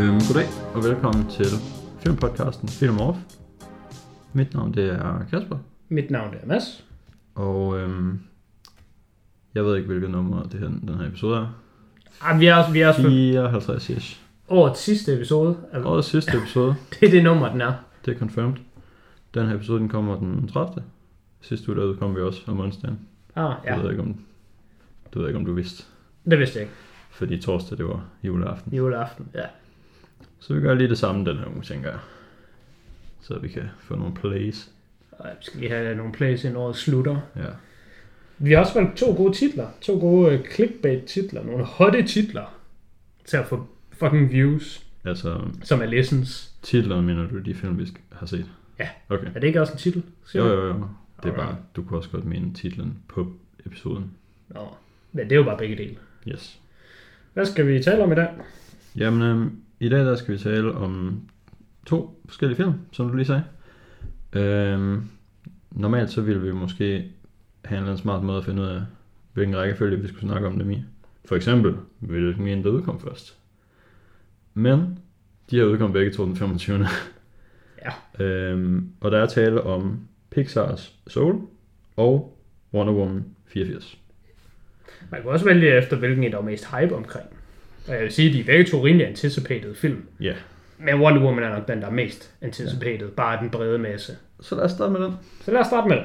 Øhm, goddag og velkommen til filmpodcasten Film Off. Mit navn det er Kasper, Mit navn er Mads. og øhm, jeg ved ikke hvilket nummer det her, den her episode er. Ah, vi er også, vi er også på 54 ish. årets sidste episode. Altså, Årets sidste episode, Det er det nummer, den er. det er confirmed. Den her episode den kommer den 30. Sidste uge der udkom vi også om onsdagen. Ah, Ja. Det ved ikke om, det ved jeg ikke om du vidste. det vidste jeg ikke. Fordi torsdag det var juleaften. Juleaften, ja. Så vi gør lige det samme den her uge, tænker jeg. Så vi kan få nogle plays. Og vi skal lige have nogle plays ind året slutter. Ja. Vi har også valgt to gode titler. To gode øh, clickbait-titler. Nogle hotte titler. Til at få fucking views. Altså, Som er lessons. titlerne mener du de film, vi have set? Ja. Okay. Er det ikke også en titel? Jo, jo, jo. Det er bare, du kunne også godt mene titlen på episoden. Nå, men det er jo bare begge dele. Yes. Hvad skal vi tale om i dag? Jamen, øhm, i dag der skal vi tale om to forskellige film, som du lige sagde. Øhm, normalt så ville vi måske have en smart måde at finde ud af, hvilken rækkefølge vi skulle snakke om dem i. For eksempel, hvilken en der udkom først. Men, de har udkommet begge to den 25. Ja. Øhm, og der er tale om Pixars Soul og Wonder Woman 84. Man kan også vælge efter, hvilken en der er mest hype omkring. Og jeg vil sige, at de er begge to rimelig anticipated film. Ja, Men Wonder Woman er nok den, der er mest anticipated. Ja. Bare den brede masse. så lad os starte med den. Så lad os starte med den.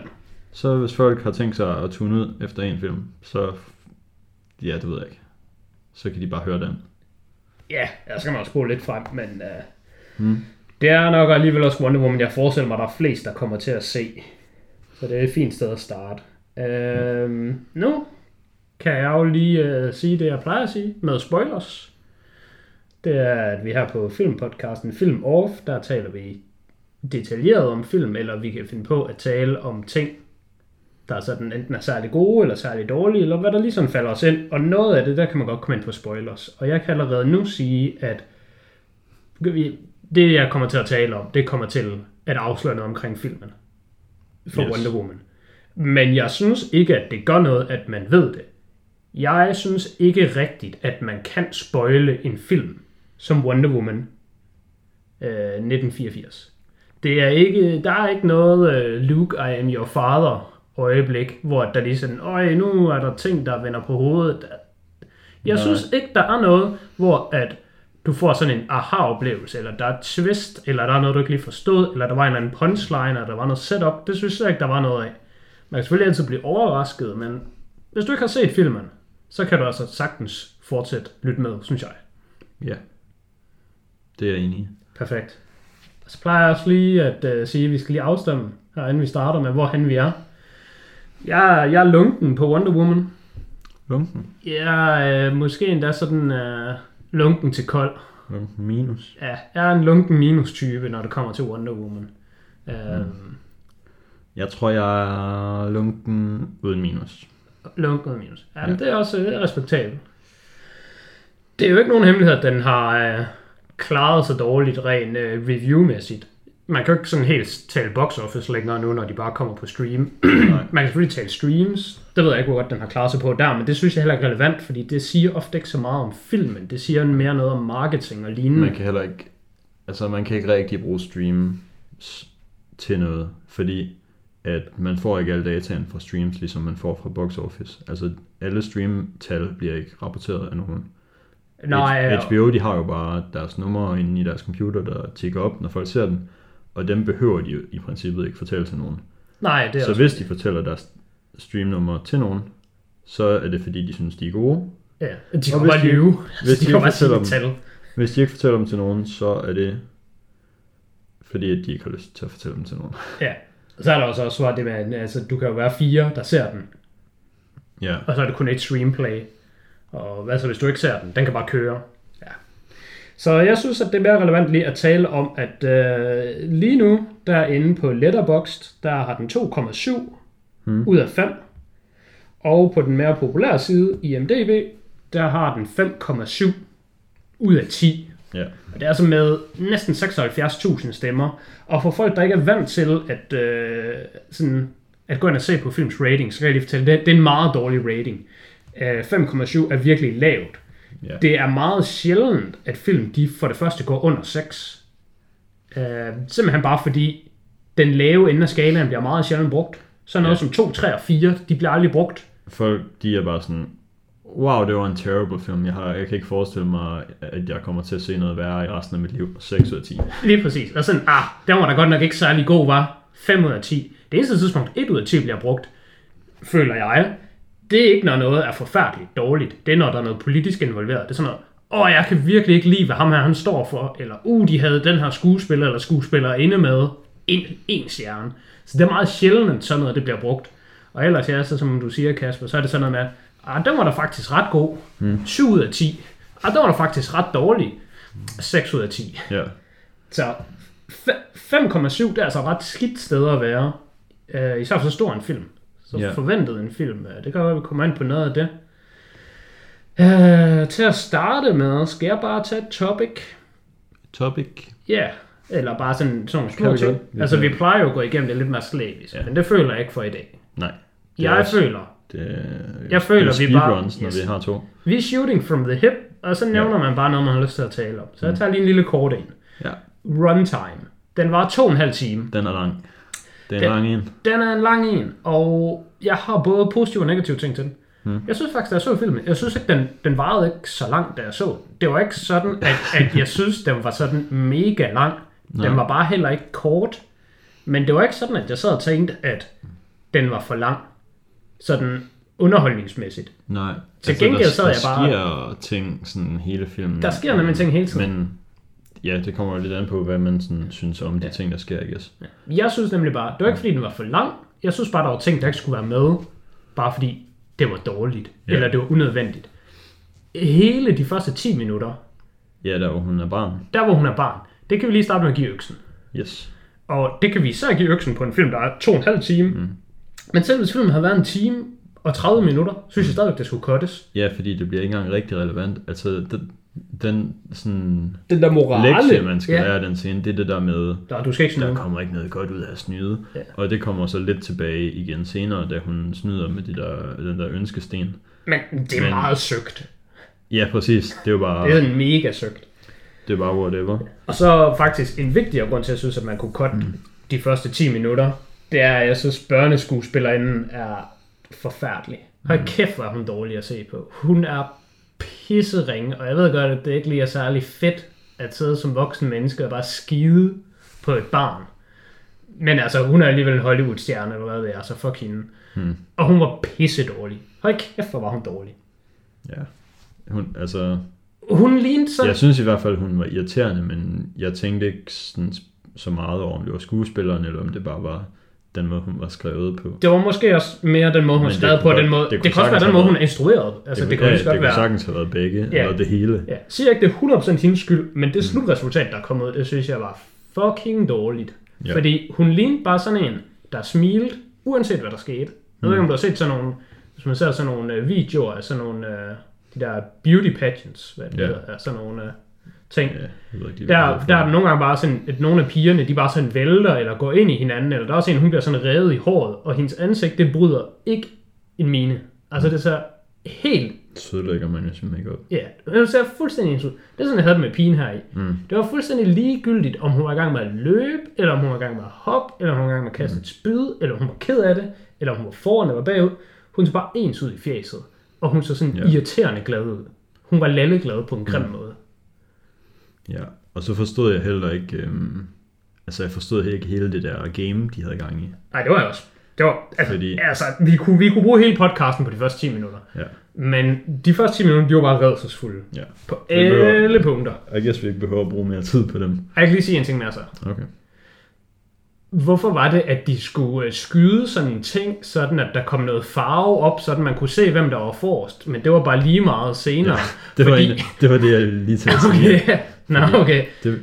Så hvis folk har tænkt sig at tune ud efter en film, så ja, det ved jeg ikke. Så kan de bare høre den. Ja, der skal man også spole lidt frem, men uh, Hmm. det er nok alligevel også Wonder Woman, jeg forestiller mig, der er flest, der kommer til at se. Så det er et fint sted at starte. Uh, nu kan jeg jo lige uh, sige det, jeg plejer at sige, med spoilers. Det er, at vi her på filmpodcasten Film Off, der taler vi detaljeret om film, eller vi kan finde på at tale om ting, der er sådan enten er særlig gode eller særlig dårlige, eller hvad der lige sådan falder os ind. Og noget af det, der kan man godt komme ind på spoilers. Og jeg kan allerede nu sige, at det jeg kommer til at tale om, det kommer til at afsløre noget omkring filmen. For yes. Wonder Woman. Men jeg synes ikke, at det gør noget, at man ved det. Jeg synes ikke rigtigt, at man kan spoile en film som Wonder Woman øh, 1984. Det er ikke, der er ikke noget øh, Luke, I am your father øjeblik, hvor der lige sådan, øj, nu er der ting, der vender på hovedet. Jeg Nej. synes ikke, der er noget, hvor at du får sådan en aha-oplevelse, eller der er et twist, eller der er noget, du ikke lige forstod, eller der var en eller anden punchline, eller der var noget setup. Det synes jeg ikke, der var noget af. Man kan selvfølgelig altid blive overrasket, men hvis du ikke har set filmen, så kan du altså sagtens fortsætte lytte med, synes jeg. Ja. Det er jeg enig i. Perfekt. Og så plejer jeg også lige at uh, sige, at vi skal lige afstemme, her inden vi starter med, hvorhen vi er. Jeg, jeg er lunken på Wonder Woman. Lunken. Jeg er uh, måske endda sådan uh, lunken til kold. Lunken minus. Ja, jeg er en lunken minus-type, når det kommer til Wonder Woman. Uh, mm. Jeg tror, jeg er lunken uden minus. Lunken minus. Ja, Ja. det er også det er respektabelt. Det er jo ikke nogen hemmelighed, at den har uh, klaret sig dårligt rent uh, review-mæssigt. Man kan jo ikke sådan helt tale box office længere nu, når de bare kommer på stream. Man kan selvfølgelig tale streams. Det ved jeg ikke, hvor godt den har klaret sig på der, men det synes jeg heller ikke er relevant, fordi det siger ofte ikke så meget om filmen. Det siger mere noget om marketing og lignende. Man kan heller ikke... Altså, man kan ikke rigtig bruge streams til noget, fordi at man får ikke alle dataen fra streams, ligesom man får fra box office. Altså, alle streamtal bliver ikke rapporteret af nogen. Nej, ja. HBO, de har jo bare deres numre inde i deres computer, der tigger op, når folk ser den, og dem behøver de jo i princippet ikke fortælle til nogen. nej, det er Så også, hvis de fortæller deres streamnummer til nogen, så er det fordi, de synes, de er gode. ja, de kan bare de- lyve. hvis de de bare sige dem- tal. Hvis de ikke fortæller dem til nogen, så er det fordi, at de ikke har lyst til at fortælle dem til nogen. Ja. Så er der også også det med, at altså, du kan jo være fire, der ser den, Ja, og så er det kun et streamplay. Og hvad så, hvis du ikke ser den? Den kan bare køre. Ja. Så jeg synes, at det er mere relevant lige at tale om, at øh, lige nu, der er inde på Letterboxd, der har den 2,7 Hmm. ud af 5. Og på den mere populære side, IMDb, der har den 5,7 ud af 10. ja. Og det er altså med næsten 76.000 stemmer. Og for folk, der ikke er vant til at, øh, sådan, at gå ind og se på films rating, så kan jeg lige fortælle, det, det er en meget dårlig rating. Øh, 5,7 er virkelig lavt. Ja. Det er meget sjældent, at film de for det første går under 6. Uh, simpelthen bare fordi den lave ende af skalaen bliver meget sjældent brugt. Så noget Ja. som 2, 3 og 4, de bliver aldrig brugt. Folk, de er bare sådan, wow, det var en terrible film. Jeg, har, jeg kan ikke forestille mig, at jeg kommer til at se noget værre i resten af mit liv. 6 ud af 10. Lige præcis. Og sådan, ah, den var da godt nok ikke særlig god, var 5 ud af 10. Det eneste tidspunkt, 1 ud af 10 bliver brugt, føler jeg, det er ikke, når noget er forfærdeligt dårligt. Det er, når der er noget politisk involveret. Det er sådan noget, åh, jeg kan virkelig ikke lide, hvad ham her han står for. Eller, uh, de havde den her skuespiller eller skuespiller inde med en, en stjerne. Så det er meget sjældent, at sådan noget det bliver brugt. Og ellers, ja, så som du siger, Kasper, så er det sådan noget med, ah, den var da faktisk ret god. 7 ud af 10. Ah, den var da faktisk ret dårlig. 6 ud af 10. Ja. Så fe- 5,7, det er altså et ret skidt sted at være. Uh, især for så stor en film. Så yeah. forventet en film. Uh, det kan godt, vi kommer ind på noget af det. Uh, til at starte med, skal jeg bare tage topic? Topic. Ja, yeah. eller bare sådan, sådan nogle små ting. Altså, vi plejer jo at gå igennem det lidt mere slavisk, yeah. men det føler jeg ikke for i dag. Nej. Jeg føler, Det, er- Jeg føler, det er vi bare- speedruns, når yes. vi har to. vi er shooting from the hip, og så nævner man bare noget, man har lyst til at tale om. Så jeg tager lige en lille kort en. Ja. Runtime. Den var to og en halv time. Den er lang. Det er en Den- lang en. Den er en lang en, og jeg har både positive og negative ting til den. Hmm. Jeg synes faktisk, da jeg så filmen, jeg synes ikke, den, den varede ikke så langt, da jeg så den. Det var ikke sådan, at, at jeg synes, den var sådan mega lang. Den var bare heller ikke kort. Men det var ikke sådan, at jeg sad og tænkte, at den var for lang. Sådan underholdningsmæssigt. Nej. Til gengæld der, sad jeg bare- Der sker ting sådan hele filmen. Der sker nemlig ting hele tiden. Men ja, det kommer jo lidt an på, hvad man sådan synes om de ting, der sker, I guess. Jeg synes nemlig bare, det var ikke fordi, den var for lang. Jeg synes bare, der var ting, der ikke skulle være med. Bare fordi det var dårligt. Ja. Eller det var unødvendigt. Hele de første 10 minutter, Ja, der hvor hun er barn. der hvor hun er barn, det kan vi lige starte med at give øksen. Yes. Og det kan vi især give øksen på en film, der er to og en halv time. Mm. Men selv hvis filmen havde været en time og 30 minutter, synes jeg stadigvæk, det skulle cuttes. Ja, fordi det bliver ikke engang rigtig relevant. Altså, den, den sådan Den der morale. lektie, man skal ja. lære den scene, det er det der med, Der, du skal ikke der snyde. kommer ikke noget godt ud af at snyde. Ja. Og det kommer så lidt tilbage igen senere, da hun snyder med de der, den der ønskesten. Men det er Men- meget søgt. Ja, præcis. Det er jo bare, Det er en mega søgt. det er bare whatever. Og så faktisk en vigtigere grund til, at jeg synes, at man kunne cutte mm. de første 10 minutter, det er, at jeg synes, børneskuespillerinden er forfærdelig. Hold kæft, hvor er hun dårlig at se på. Hun er pisseringe, og jeg ved godt, at det ikke lige er særlig fedt at sidde som voksen menneske og bare skide på et barn. Men altså, hun er alligevel en Hollywood-stjerne, eller hvad det er, så fuck hende. Hmm. Og hun var pisse dårlig. Hold kæft, hvor var hun dårlig. Ja. Hun, altså, Hun lignede sådan... jeg synes i hvert fald, hun var irriterende, men jeg tænkte ikke sådan så meget over, om det var skuespilleren, eller om det bare var den måde, hun var skrevet på. Det var måske også mere den måde, hun Men det skrev kunne på, godt- den måde. det Det, kunne det også være den måde, hun er instrueret. Altså, det, det kunne ja, lige så godt det kunne sagtens have været begge, Ja. eller det hele. Ja, siger ikke, det er 100% hendes skyld, men det slutresultat, der kom ud, det synes jeg var fucking dårligt. Ja. Ja. Fordi hun lignede bare sådan en, der smilte, uanset hvad der skete. Jeg ved ikke, om du har set sådan nogle, hvis man ser sådan nogle øh, videoer af sådan nogle, øh, de der beauty pageants, hvad det Ja. hedder, sådan nogle øh, ting. Ja, jeg ved ikke, lige, Der, er der er der nogle gange bare sådan, at nogle af pigerne, de bare sådan vælter, eller går ind i hinanden, eller der er også en, hun bliver sådan revet i håret, og hendes ansigt, det bryder ikke en mine. Altså det ser helt Sødelægger man jo sin makeup. Ja, det ser fuldstændig ens ud. Det er sådan, jeg havde det med pigen her i. Mm. Det var fuldstændig ligegyldigt, om hun var i gang med at løbe, eller om hun var i gang med at hoppe, eller om hun var i gang med at kaste et spyd, eller om hun var ked af det, eller om hun var foran eller bagud. Hun så bare ens ud i fjeset, og hun så sådan ja. irriterende glad ud. Hun var lalleglad på en grim mm. måde. Ja, og så forstod jeg heller ikke, øhm, altså jeg forstod heller ikke hele det der game, de havde gang i. Nej, det var jeg også. Det var, altså, Fordi- altså vi, kunne, vi kunne bruge hele podcasten på de første 10 minutter. Ja, Men de første 10 minutter, de var bare redselsfulde. ja. På Det behøver- alle punkter. Jeg guess vi ikke behøver at bruge mere tid på dem. Jeg kan lige sige en ting mere så. Okay. Hvorfor var det, at de skulle øh, skyde sådan en ting, sådan at der kom noget farve op, sådan man kunne se, hvem der var forrest, men det var bare lige meget senere. Det var, Fordi- en, det, var det, jeg lige til at sige. Okay, nå okay. Det,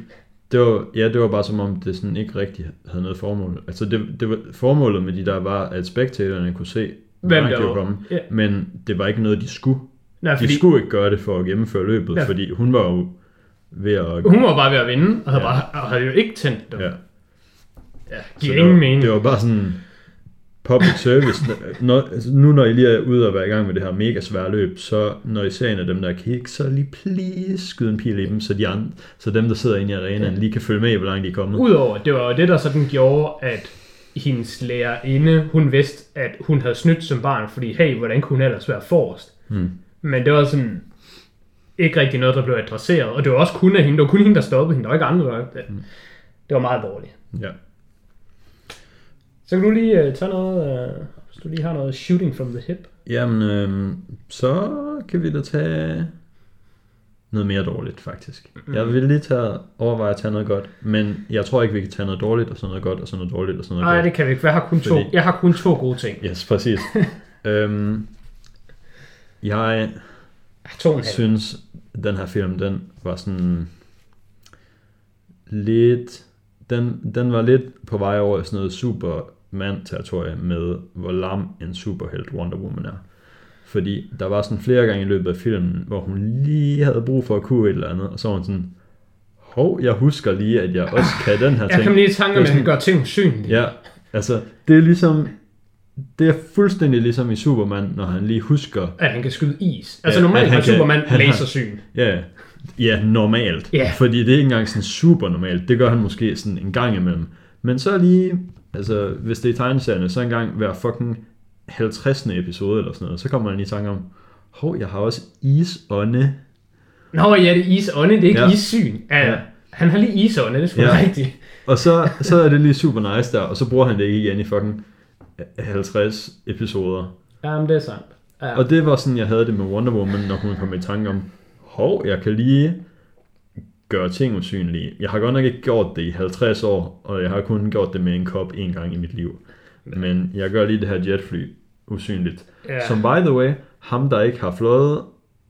det var, ja, det var bare som om, det sådan ikke rigtig havde noget formål. Altså, det, det var, formålet med de der var, at spectatorerne kunne se, Hvem der de var kommet. Ja. Men det var ikke noget, de skulle. Nej, De fordi skulle ikke gøre det for at gennemføre løbet, Ja. fordi hun var jo ved at... hun var bare ved at vinde, og havde, Ja. bare, og havde jo ikke tændt dem. Ja. Ja, giver ingen var, mening. Det var bare sådan... public service, når, altså nu når I lige er ude og være i gang med det her mega svære løb, så når I ser en af dem, der kan så lige please skyde en pil i dem, så, de andre, så dem, der sidder inde i arenaen, lige kan følge med i, hvor langt de er kommet. Udover, det var jo det, der sådan gjorde, at hendes lærerinde, hun vidste, at hun havde snydt som barn, fordi hey, hvordan kunne hun ellers være forrest? Hmm. Men det var sådan ikke rigtig noget, der blev adresseret, og det var også kun af hende, det var kun hende, der stoppede hende, der var ikke andre, der det, det var meget dårligt. Ja. Så kan du lige uh, tage noget, uh, hvis du lige har noget shooting from the hip. Jamen, øhm, så kan vi da tage noget mere dårligt, faktisk. Mm. Jeg vil lige tage, overveje at tage noget godt, men jeg tror ikke, vi kan tage noget dårligt, og sådan noget godt, og sådan noget dårligt, og sådan noget Nej, godt. det kan vi ikke, jeg har kun, to, Fordi- jeg har kun to gode ting. Yes, præcis. øhm, jeg To og en halv. synes, den her film, den var sådan lidt, den, den var lidt på vej over i sådan noget Superman-territorie med, hvor lam en superhelt Wonder Woman er. Fordi der var sådan flere gange i løbet af filmen, hvor hun lige havde brug for at kunne et eller andet, og så var hun sådan, hov, jeg husker lige, at jeg også kan den her Jeg ting. kan lige i tanke, er at han gør ting usynlige. Ja, altså, det er ligesom, det er fuldstændig ligesom i Superman, når han lige husker, At han kan skyde is. Altså Ja, normalt har kan- Superman har- lasersyn. ja, ja, normalt. Ja. Fordi det er ikke engang sådan super normalt. Det gør han måske sådan en gang imellem. Men så lige, altså, hvis det er i tegneserierne, så en gang hver fucking 50. episode eller sådan noget, så kommer man lige i tanke om, hov, jeg har også isånde. Nå ja, det er isånde, det er ikke Ja. issyn. Ja, Ja. Han har lige isånde, det er sgu ja. rigtigt. Og så, så er det lige super nice der, og så bruger han det ikke igen i fucking 50 episoder. Jamen, det er sandt. Ja. Og det var sådan, jeg havde det med Wonder Woman, når hun kom i tanke om, hov, jeg kan lige gøre ting usynlige. Jeg har godt nok ikke gjort det i 50 år, og jeg har kun gjort det med en kop en gang i mit liv. Men jeg gør lige det her jetfly usynligt. Ja. Som by the way, ham der ikke har flået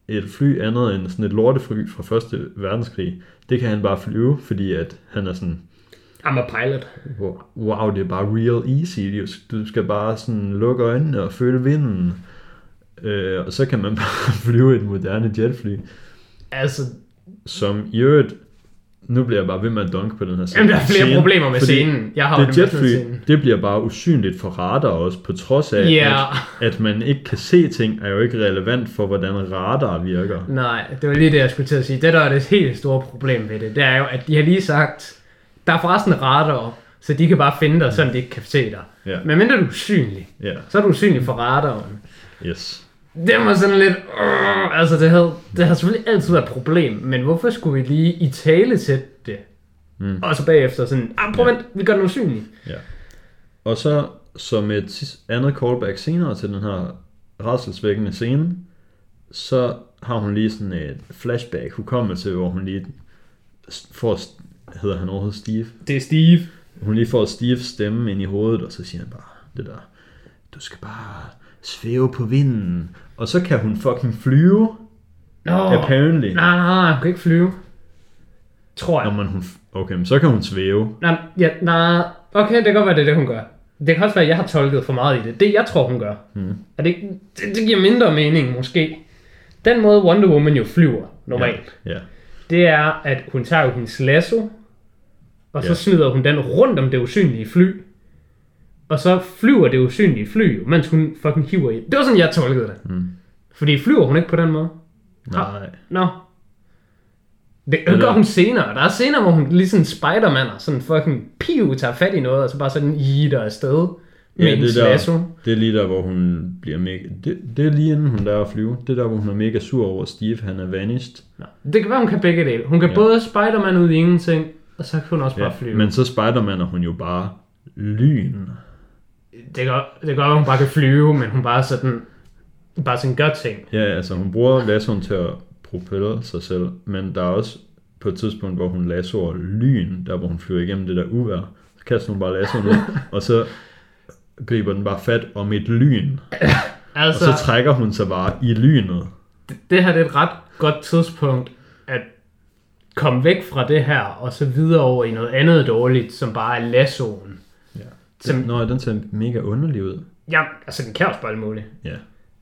et fly andet end sådan et lortefly fra første verdenskrig, det kan han bare flyve, fordi at han er sådan, I'm a pilot. wow, det er bare real easy. Du- Du skal bare sådan lukke øjnene og føle vinden. Øh, og så kan man bare flyve et moderne jetfly, Altså, som i øvrigt, nu bliver jeg bare ved med at dunke på den her scene. Jamen, der er flere scene, problemer med scenen. Jeg har Det jetfly, det bliver bare usynligt for radar også, på trods af, Ja. at, at man ikke kan se ting, er jo ikke relevant for, hvordan radar virker. Nej, det var lige det, jeg skulle til at sige. Det, der er det helt store problem ved det, det er jo, at de har lige sagt, der er forresten radar, så de kan bare finde dig, sådan de ikke kan se dig. Ja. Men mindre du er usynlig, Ja, så er du usynlig for radaren. yes. Det var sådan lidt... Uh, altså, det havde, det havde selvfølgelig altid været et problem, men hvorfor skulle vi lige i tale sætte det? Mm. Og så bagefter sådan, ah, prøv at vent, vi gør den usynlig. Ja. Og så som et andet callback senere til den her rædselsvækkende scene, så har hun lige sådan et flashback hukommelse, hvor hun lige får, hedder han overhovedet Steve? Det er Steve. Hun lige får Steves stemme ind i hovedet, og så siger han bare det der, du skal bare svæve på vinden. Og så kan hun fucking flyve, Nå, apparently. nej, nej, hun kan ikke flyve. Tror jeg. man, hun, okay, men så kan hun svæve. Nej, ja, nej, okay, det kan godt være, det er det, hun gør. Det kan også være, at jeg har tolket for meget i det. Det, jeg tror, hun gør, Mm. er det, det, det giver mindre mening, måske. Den måde Wonder Woman jo flyver, normalt, Ja. det er, at hun tager jo hendes lasso, og så Ja. smider hun den rundt om det usynlige fly. Og så flyver det usynlige fly, jo, mens hun fucking hiver i. Det var sådan, jeg tolkede det. Mm. Fordi flyver hun ikke på den måde. Nej. Nå. Det, det gør hun senere. Der er scener, hvor hun lige sådan Spider-Man og sådan fucking piv tager fat i noget, og så bare sådan jitter afsted med Ja, ja, det der- lasso. Det er lige der, hvor hun bliver mega... Det, det er lige inden hun lærer at flyve. Det er der, hvor hun er mega sur over, at Steve han er vanished. Nå. Det kan være, hun kan begge dele. Hun kan Ja. ja. både Spider-Man ud i ingenting, og så kan hun også bare flyve. men så Spider-Man er hun jo bare lyn. Det gør, det gør, at hun bare kan flyve, men hun bare sådan, bare sådan gør ting. Ja, altså hun bruger lassoen til at propelle sig selv, men der er også på et tidspunkt, hvor hun lassoer lyn, der hvor hun flyver igennem det der uvær. Så kaster hun bare lassoen ud, og så griber den bare fat om et lyn, og Altså, så trækker hun sig bare i lynet. det her det er et ret godt tidspunkt at komme væk fra det her, og så videre over i noget andet dårligt, som bare er lassoen. Som- Nå, den ser mega underlig ud. Ja, altså den kan også bare alt muligt. Ja.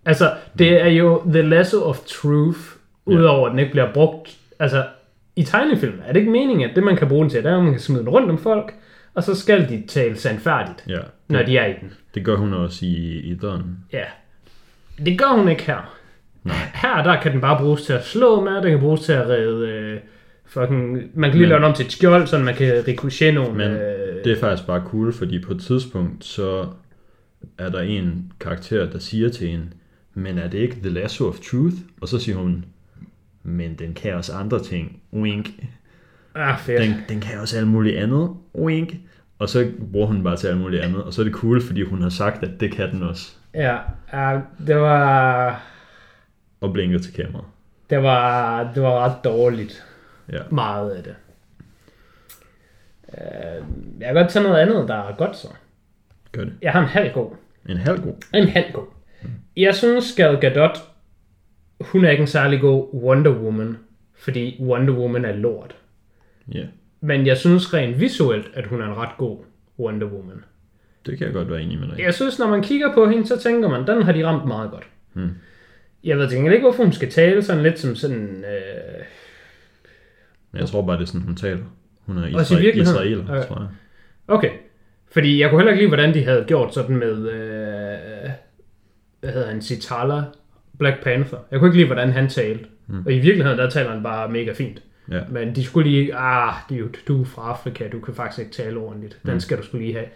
Altså, det er jo the lasso of truth, udover at den ikke bliver brugt. Altså, i tegnefilm er det ikke meningen, at det man kan bruge den til, det er, at man kan smide den rundt om folk, og så skal de tale sandfærdigt, Ja, når det, de er i den. det gør hun også i, i døren. Ja. Det gør hun ikke her. Nej. Her, der kan den bare bruges til at slå med, den kan bruges til at redde... Øh, fucking, man kan lige Men- lave den om til et skjold, så man kan ricochet nogle... Men øh, Det er faktisk bare cool, fordi på et tidspunkt, så er der en karakter, der siger til hende, men er det ikke The Lasso of Truth? Og så siger hun, men den kan også andre ting. Wink. ah, fedt. Den, den kan også alt muligt andet. Wink. Og så bruger hun bare til alt muligt andet. Og så er det cool, fordi hun har sagt, at det kan den også. Ja, ja, det var... Og blinker til kameraet. Det var, det var ret dårligt. Ja. Meget af det. Øh, jeg kan godt tage noget andet, der er godt så. Gør det. Jeg har en halv god. En halv god. En halv god. Jeg synes, Gal Gadot, hun er ikke en særlig god Wonder Woman, fordi Wonder Woman er lort. Ja. Men jeg synes rent visuelt, at hun er en ret god Wonder Woman. Det kan jeg godt være enig med dig. Jeg synes, når man kigger på hende, så tænker man, den har de ramt meget godt. Hmm. Jeg ved ikke, ikke, hvorfor hun skal tale sådan lidt som sådan... Øh, jeg tror bare, det er sådan, hun taler. Hun er Også i virkeligheden? israeler, Ja. tror jeg. Okay. Fordi jeg kunne heller ikke lide, hvordan de havde gjort sådan med, øh, hvad hedder han, Citala, Black Panther. Jeg kunne ikke lide, hvordan han talte. Mm. Og i virkeligheden, der taler han bare mega fint. Ja. Men de skulle lige, ah, dude, du er fra Afrika, du kan faktisk ikke tale ordentligt. Den Mm. skal du skulle lige have.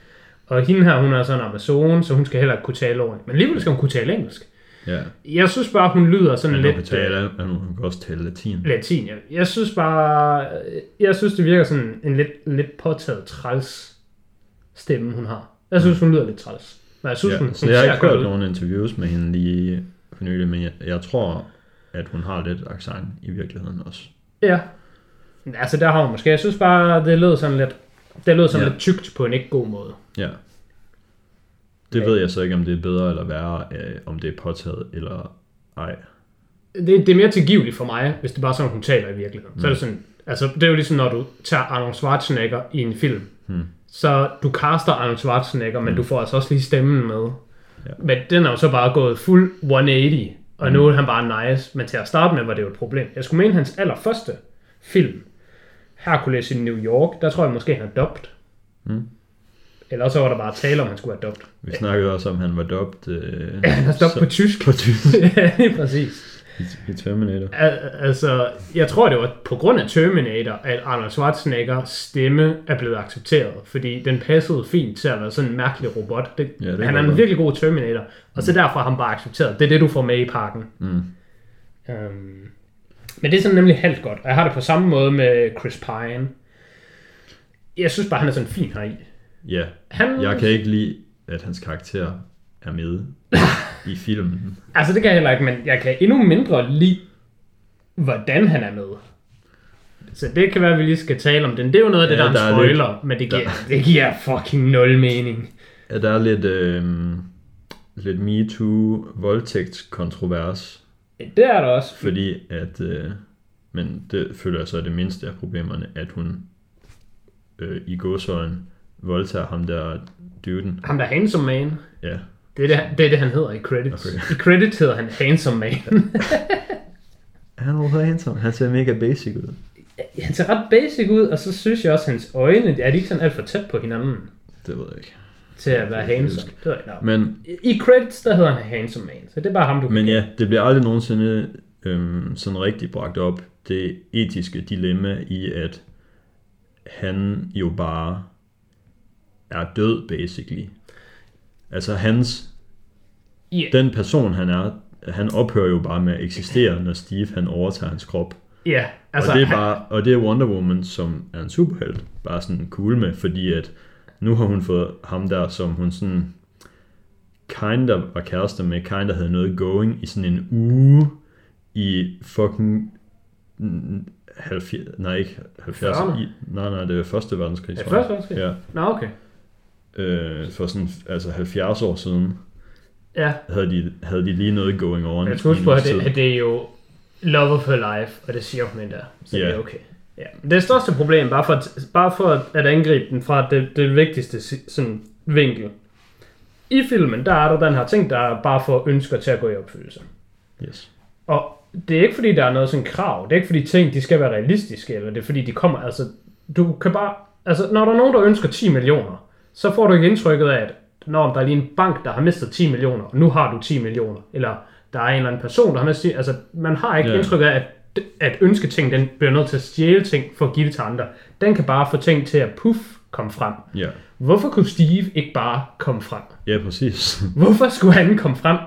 Og hende her, hun er sådan en Amazon, så hun skal heller ikke kunne tale ordentligt. Men alligevel skal hun kunne tale engelsk. Ja. Jeg synes bare, hun lyder sådan Men hun lidt... kan, tale, men hun kan også tale latin. latin. Jeg, jeg synes bare, jeg synes det virker sådan en lidt, lidt påtaget træls stemme, hun har. Jeg synes, hun lyder lidt træls. Men jeg synes, Ja, hun, så jeg har ikke hørt nogen interviews med hende lige for nylig, men jeg, jeg tror, at hun har lidt accent i virkeligheden også. Ja. Altså, der har hun måske. Jeg synes bare, det lød sådan lidt, det lød sådan Ja. lidt tykt på en ikke god måde. Ja. Det Ja. ved jeg så ikke, om det er bedre eller værre, øh, om det er påtaget eller ej. Det, det er mere tilgiveligt for mig, hvis det bare er sådan, hun taler i virkeligheden. Mm. Så er det sådan, altså, det er jo ligesom, når du tager Arnold Schwarzenegger i en film. Hmm. Så du caster Arnold Schwarzenegger, men du får altså også lige stemmen med. Ja. Men den er jo så bare gået fuld 180, og nu er han bare nice. Men til at starte med var det jo et problem. Jeg skulle mene hans allerførste film, Hercules i New York, der tror jeg måske, han er dubbed. Mm. Eller så var der bare tale om, at han skulle være. Vi snakkede også om, at han var dubbed øh, Ja, han er dubbed så- på tysk. på tysk ja, lige præcis. i, i Terminator. Al- altså, jeg tror, det var på grund af Terminator, at Arnold Schwarzeneggers stemme er blevet accepteret, fordi den passede fint til at være sådan en mærkelig robot. Det, Ja, det han er en virkelig god Terminator, og så derfor har han bare accepteret. Det er det, du får med i pakken. Mm. Um, men det er sådan nemlig halvt godt, og jeg har det på samme måde med Chris Pine. Jeg synes bare, han er sådan fin her i. Ja, Han, jeg kan ikke lide, at hans karakter er med i filmen. Altså, det kan jeg heller ikke, men jeg kan endnu mindre lide, hvordan han er med. Så det kan være, at vi lige skal tale om den. Det er jo noget af det, Ja, der er en der er spoiler, lidt- men det giver, der- det giver fucking nul mening. Ja, der er lidt, øh, lidt MeToo-voldtægtskontrovers, Det er der også. fordi at, øh, men det føler jeg så er det mindste af problemerne, at hun øh, i godsøjen voldtager ham der duden. Ham der er Handsome Man, Ja, det er det, det, er det han hedder i credits. Okay. I credits hedder han Handsome Man. han er handsome. Han ser mega basic ud. han ser ret basic ud, og så synes jeg også, at hans øjne, er de ikke sådan alt for tæt på hinanden Det ved jeg ikke. til at være handsome. Det ved jeg ikke. Nå. Men, I credits, der hedder han Handsome Man, så det er bare ham, du kan men ja, det bliver aldrig nogensinde øhm, sådan rigtig bragt op, det etiske dilemma i, at han jo bare er død, basically. Altså hans, Ja. den person han er, han ophører jo bare med at eksistere, når Steve han overtager hans krop. Ja, Altså, altså, og, det er bare, og det er Wonder Woman, som er en superhelt, bare sådan cool med, fordi at nu har hun fået ham der, som hun sådan kinda var kærester med, kinda havde noget going i sådan en uge i fucking mm, 70, nej ikke 70, 40'erne? i, nej nej, det var første verdenskrig, Ja, første verdenskrig? Ja, Nå, okay. Øh, for sådan, altså 70 år siden, Ja, havde de, havde de lige noget going on. jeg tror på, at det, at det er jo love of her life, og det siger hun endda. Så Ja. det er okay. Ja. Det største problem, bare for, at, bare for at angribe den fra det, det vigtigste sådan, vinkel. I filmen, der er der den her ting, der er bare for ønsker til at gå i opfyldelse. Yes. Og det er ikke fordi, der er noget sådan krav. Det er ikke fordi ting, de skal være realistiske, eller det er fordi, de kommer, altså, du kan bare Altså, når der er nogen, der ønsker 10 millioner, så får du ikke indtrykket af, at når der er lige en bank, der har mistet 10 millioner, og nu har du 10 millioner, eller der er en eller anden person, der har mistet 10, altså man har ikke yeah. indtrykket af, at, at ønsketing, den bliver nødt til at stjæle ting for at give det til andre. Den kan bare få ting til at puff komme frem. Ja, Hvorfor kunne Steve ikke bare komme frem? ja præcis. Hvorfor skulle han komme frem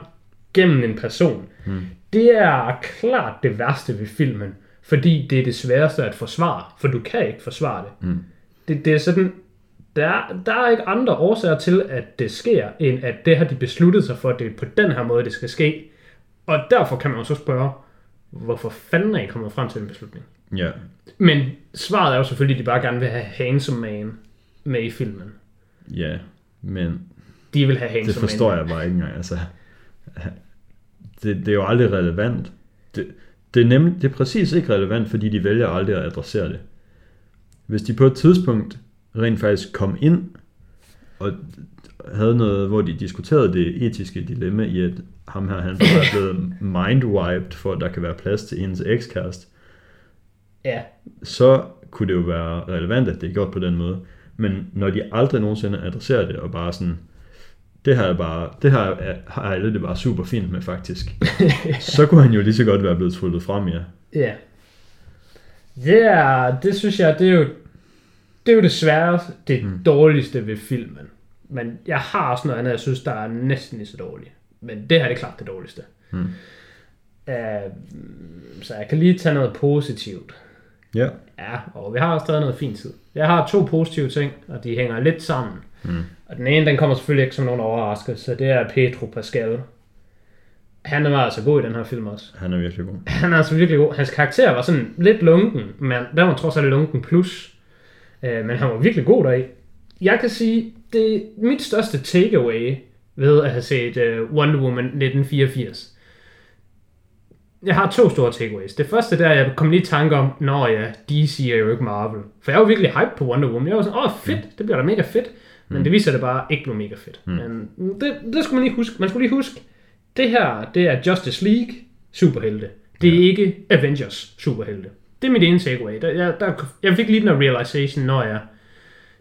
gennem en person? Mm. Det er klart det værste ved filmen, fordi det er det sværeste at forsvare, for du kan ikke forsvare det. Mm. Det, det er sådan, der, er- der er ikke andre årsager til, at det sker, end at det har de besluttet sig for, at det er på den her måde, det skal ske. Og derfor kan man jo så spørge, hvorfor fanden er I kommet frem til en beslutning? Ja, Men svaret er jo selvfølgelig, at de bare gerne vil have Handsome Man med i filmen. ja, men De vil have det Handsome Man. forstår jeg bare ikke engang. Altså, det, det er jo aldrig relevant. Det, det, er nem, det er præcis ikke relevant, fordi de vælger aldrig at adressere det. Hvis de på et tidspunkt rent faktisk kom ind og havde noget, hvor de diskuterede det etiske dilemma i, at ham her, han er blevet mindwiped, for at der kan være plads til hendes ekskæreste, Ja, så kunne det jo være relevant, at det er gjort på den måde. Men når de aldrig nogensinde adresserer det, og bare sådan, det her er bare, det her er, har alle det bare super fint med faktisk, så kunne han jo lige så godt være blevet tryllet frem, ja. Ja. Det er, det synes jeg, det er jo, det er jo desværre det mm. dårligste ved filmen. Men jeg har også noget andet, jeg synes, der er næsten lige så dårligt. Men det her er det klart det dårligste. Mm. Uh, så jeg kan lige tage noget positivt. Ja, Ja, og vi har også stadig noget fint tid. Jeg har to positive ting, og de hænger lidt sammen. Mm. Og den ene, den kommer selvfølgelig ikke som nogen overraskelse, det er Pedro Pascal. Han var altså god i den her film også. han er virkelig god. Han er altså virkelig god. Hans karakter var sådan lidt lunken, men der var trods alt lunken plus. Øh, men han var virkelig god deri. Jeg kan sige, det er mit største takeaway ved at have set uh, Wonder Woman 1984. Jeg har to store takeaways. Det første der, jeg kom lige i tanke om, når ja, DC er jo ikke Marvel. For jeg var virkelig hype på Wonder Woman. Jeg var sådan, åh fedt, det bliver da mega fedt. Men det viser det bare ikke blev mega fedt. Mm. Men det, det skulle man lige huske. Man skulle lige huske, det her, det er Justice League superhelte. Det er ikke Avengers superhelte. Det er mit ene takeaway. Der, jeg, der, jeg fik lige den her realization, når jeg...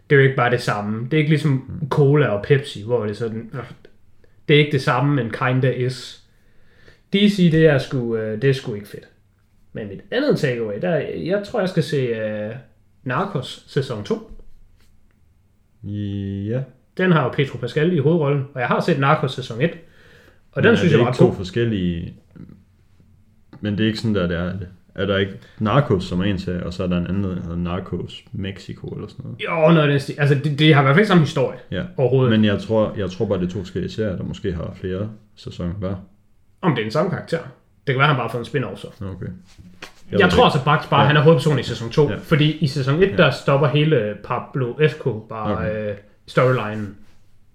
Det er jo ikke bare det samme. Det er ikke ligesom Cola og Pepsi, hvor det er sådan... øh, Det er ikke det samme, men kinda is. DC, det er sgu, øh, det er sgu ikke fedt. Men mit andet takeaway, der, er- jeg tror, jeg skal se uh, Narcos sæson 2. Ja. Den har jo Pedro Pascal i hovedrollen, og jeg har set Narcos sæson 1. Og den Men synes er jeg det var to god. forskellige... Men det er ikke sådan, der det. Er det? Er der ikke Narcos, som er en serie, og så er der en anden, der hedder Narcos Mexico eller sådan noget? Jo, noget af stil. Altså, det, det har i hvert fald ikke samme historie Ja. overhovedet. Men... Jeg tror, jeg tror bare, det er to forskellige serier, der måske har flere sæsoner hver. Om det er den samme karakter. Det kan være, han bare har fået en spin-off så. Okay. Jeg, jeg tror altså faktisk bare, Ja. han er hovedperson i sæson 2. Ja. Ja. Fordi i sæson 1, der stopper hele Pablo Esco bare Okay. øh, storylinen.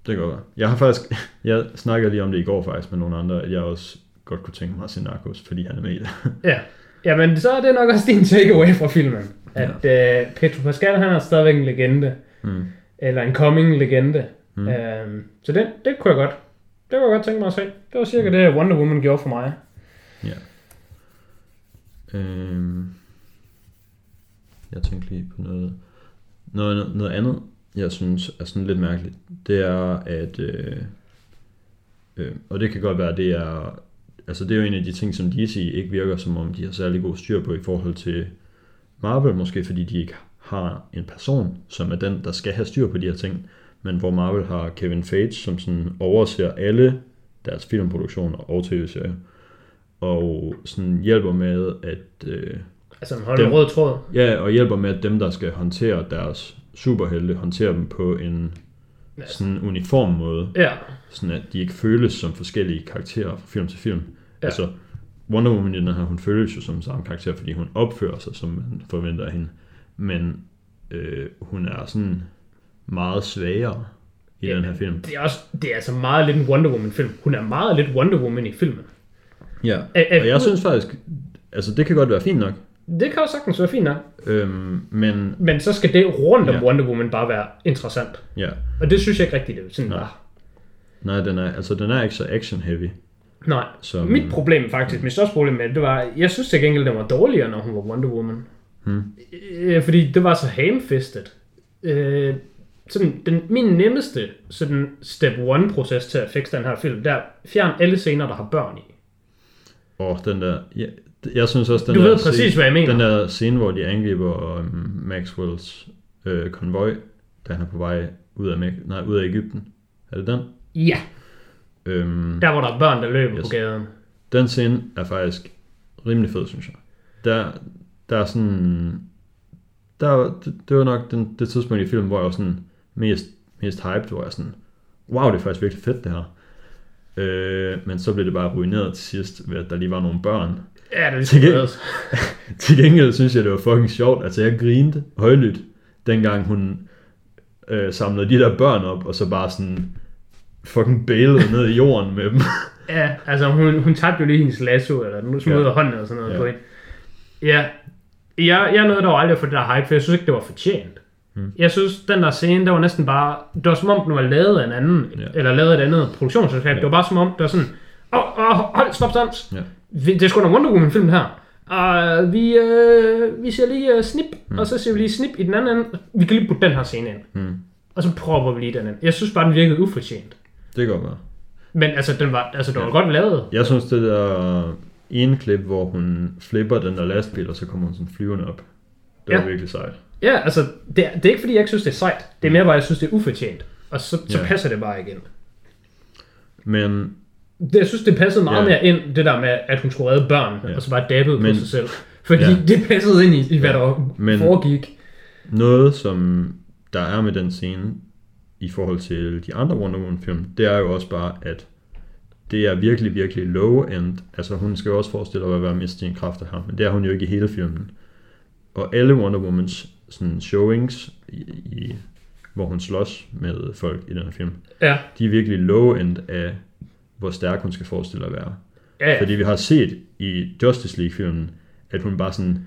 Det kan godt. Jeg har faktisk, jeg snakkede lige om det i går faktisk med nogle andre, at jeg også godt kunne tænke mig at se Narcos, fordi han er med i det. Ja. Jamen, så er det nok også din takeaway fra filmen. At øh, Pedro Pascal, han er stadigvæk en legende. Mm. Eller en coming legende. Mm. Mm. Øhm, så det, det kunne jeg godt. Det kunne jeg godt tænke mig at se. Det var cirka det, Wonder Woman gjorde for mig. Ja. Øhm, jeg tænkte lige på noget, noget, noget andet, jeg synes er sådan lidt mærkeligt. Det er, at, øh, øh, og det kan godt være, det er, altså det er jo en af de ting, som DC ikke virker, som om de har særlig god styr på i forhold til Marvel, måske fordi de ikke har en person, som er den, der skal have styr på de her ting, men hvor Marvel har Kevin Feige, som sådan overser alle deres filmproduktioner og tv-serier, og sådan hjælper med at øh, Altså, holder Dem- rød tråd. ja, og hjælper med at dem der skal håndtere deres superhelte, håndtere dem på en sådan uniform måde, Ja. sådan at de ikke føles som forskellige karakterer fra film til film. Ja. Altså Wonder Woman i den her, hun føles jo som samme karakter, fordi hun opfører sig, som man forventer af hende. Men øh, hun er sådan meget svagere i Ja, den her film. Det er, også, det er altså meget lidt en Wonder Woman-film. Hun er meget lidt Wonder Woman i filmen. Ja, Er- er- og jeg synes faktisk, altså det kan godt være fint nok, Det kan jo sagtens være fint nok. øhm, men Men så skal det rundt om Ja. Wonder Woman bare være interessant. ja, Og det synes jeg ikke rigtigt, det sådan Nej. var. nej, den er, altså den er ikke så action-heavy. Nej. Som, Mit problem faktisk, mit største problem med det, det var, jeg synes til gengæld, den var dårligere, når hun var Wonder Woman. Hmm. Øh, Fordi det var så hamfistet. øh, sådan den, min nemmeste sådan step one proces til at fikse den her film, der fjern alle scener, der har børn i. Og den der... Ja, jeg synes også, den Du der ved præcis, hvad jeg mener. Den der scene, hvor de angriber um, Maxwells øh, konvoj, da han er på vej ud af, Meg- nej, ud af Ægypten. Er det den? Ja, Øhm, der hvor der er børn, der løber Yes. på gaden. Den scene er faktisk rimelig fed, synes jeg. Der, der er sådan... Der, det, det var nok den, det tidspunkt i filmen, hvor jeg var sådan mest, mest hyped, hvor jeg sådan, wow, det er faktisk virkelig fedt det her. Øh, men så blev det bare ruineret til sidst, ved at der lige var nogle børn. Ja, det er Til ligesom gengæld- Til gengæld synes jeg, det var fucking sjovt. Altså, jeg grinte højlydt, dengang hun øh, samlede de der børn op, og så bare sådan fucking bælede ned i jorden med dem. Ja, altså hun, hun tabte jo lige hendes lasso, eller nu smed Ja. hånden og sådan noget Ja. på hende. Ja, jeg, jeg nåede dog aldrig at få det der hype, for jeg synes ikke, det var fortjent. Hmm. Jeg synes, den der scene, der var næsten bare... Det var som om, den var lavet af en anden, Ja. eller lavet af et andet produktionsselskab. Ja. Det var bare som om, det var sådan... Åh, oh, oh, hold, stop, sans. Ja. Vi- Det er sgu da Wonder Woman-film her. Og vi, øh, vi ser lige uh, snip, Hmm. mm. og så ser vi lige snip i den anden ende. Vi kan lige putte den her scene ind. Hmm. Og så propper vi lige den ind. Jeg synes bare, den virkede ufortjent. Det kan godt. Men altså, den var, altså, det var Ja. godt lavet. Jeg synes, det der ene klip, hvor hun flipper den der lastbil, og så kommer hun sådan flyvende op. Det var Ja. virkelig sejt. Ja, altså, det, er- det er ikke fordi, jeg ikke synes, det er sejt. Det er mere bare, jeg synes, det er ufortjent. Og så, så Ja. passer det bare igen. Men Det, jeg synes, det passede meget Ja. mere ind, det der med, at hun skulle redde børn, Ja. og så bare dabbede Men- på sig selv. Fordi ja. det passede ind i, i hvad Ja. der Men- foregik. noget, som der er med den scene, i forhold til de andre Wonder Woman film, det er jo også bare, at det er virkelig, virkelig low end. Altså hun skal jo også forestille sig at være mest sine kræfter her, men det er hun jo ikke i hele filmen. Og alle Wonder Womans sådan showings, i, i, hvor hun slås med folk i den her film, Ja, de er virkelig low end af, hvor stærk hun skal forestille at være. ja, ja. Fordi vi har set i Justice League-filmen, at hun bare sådan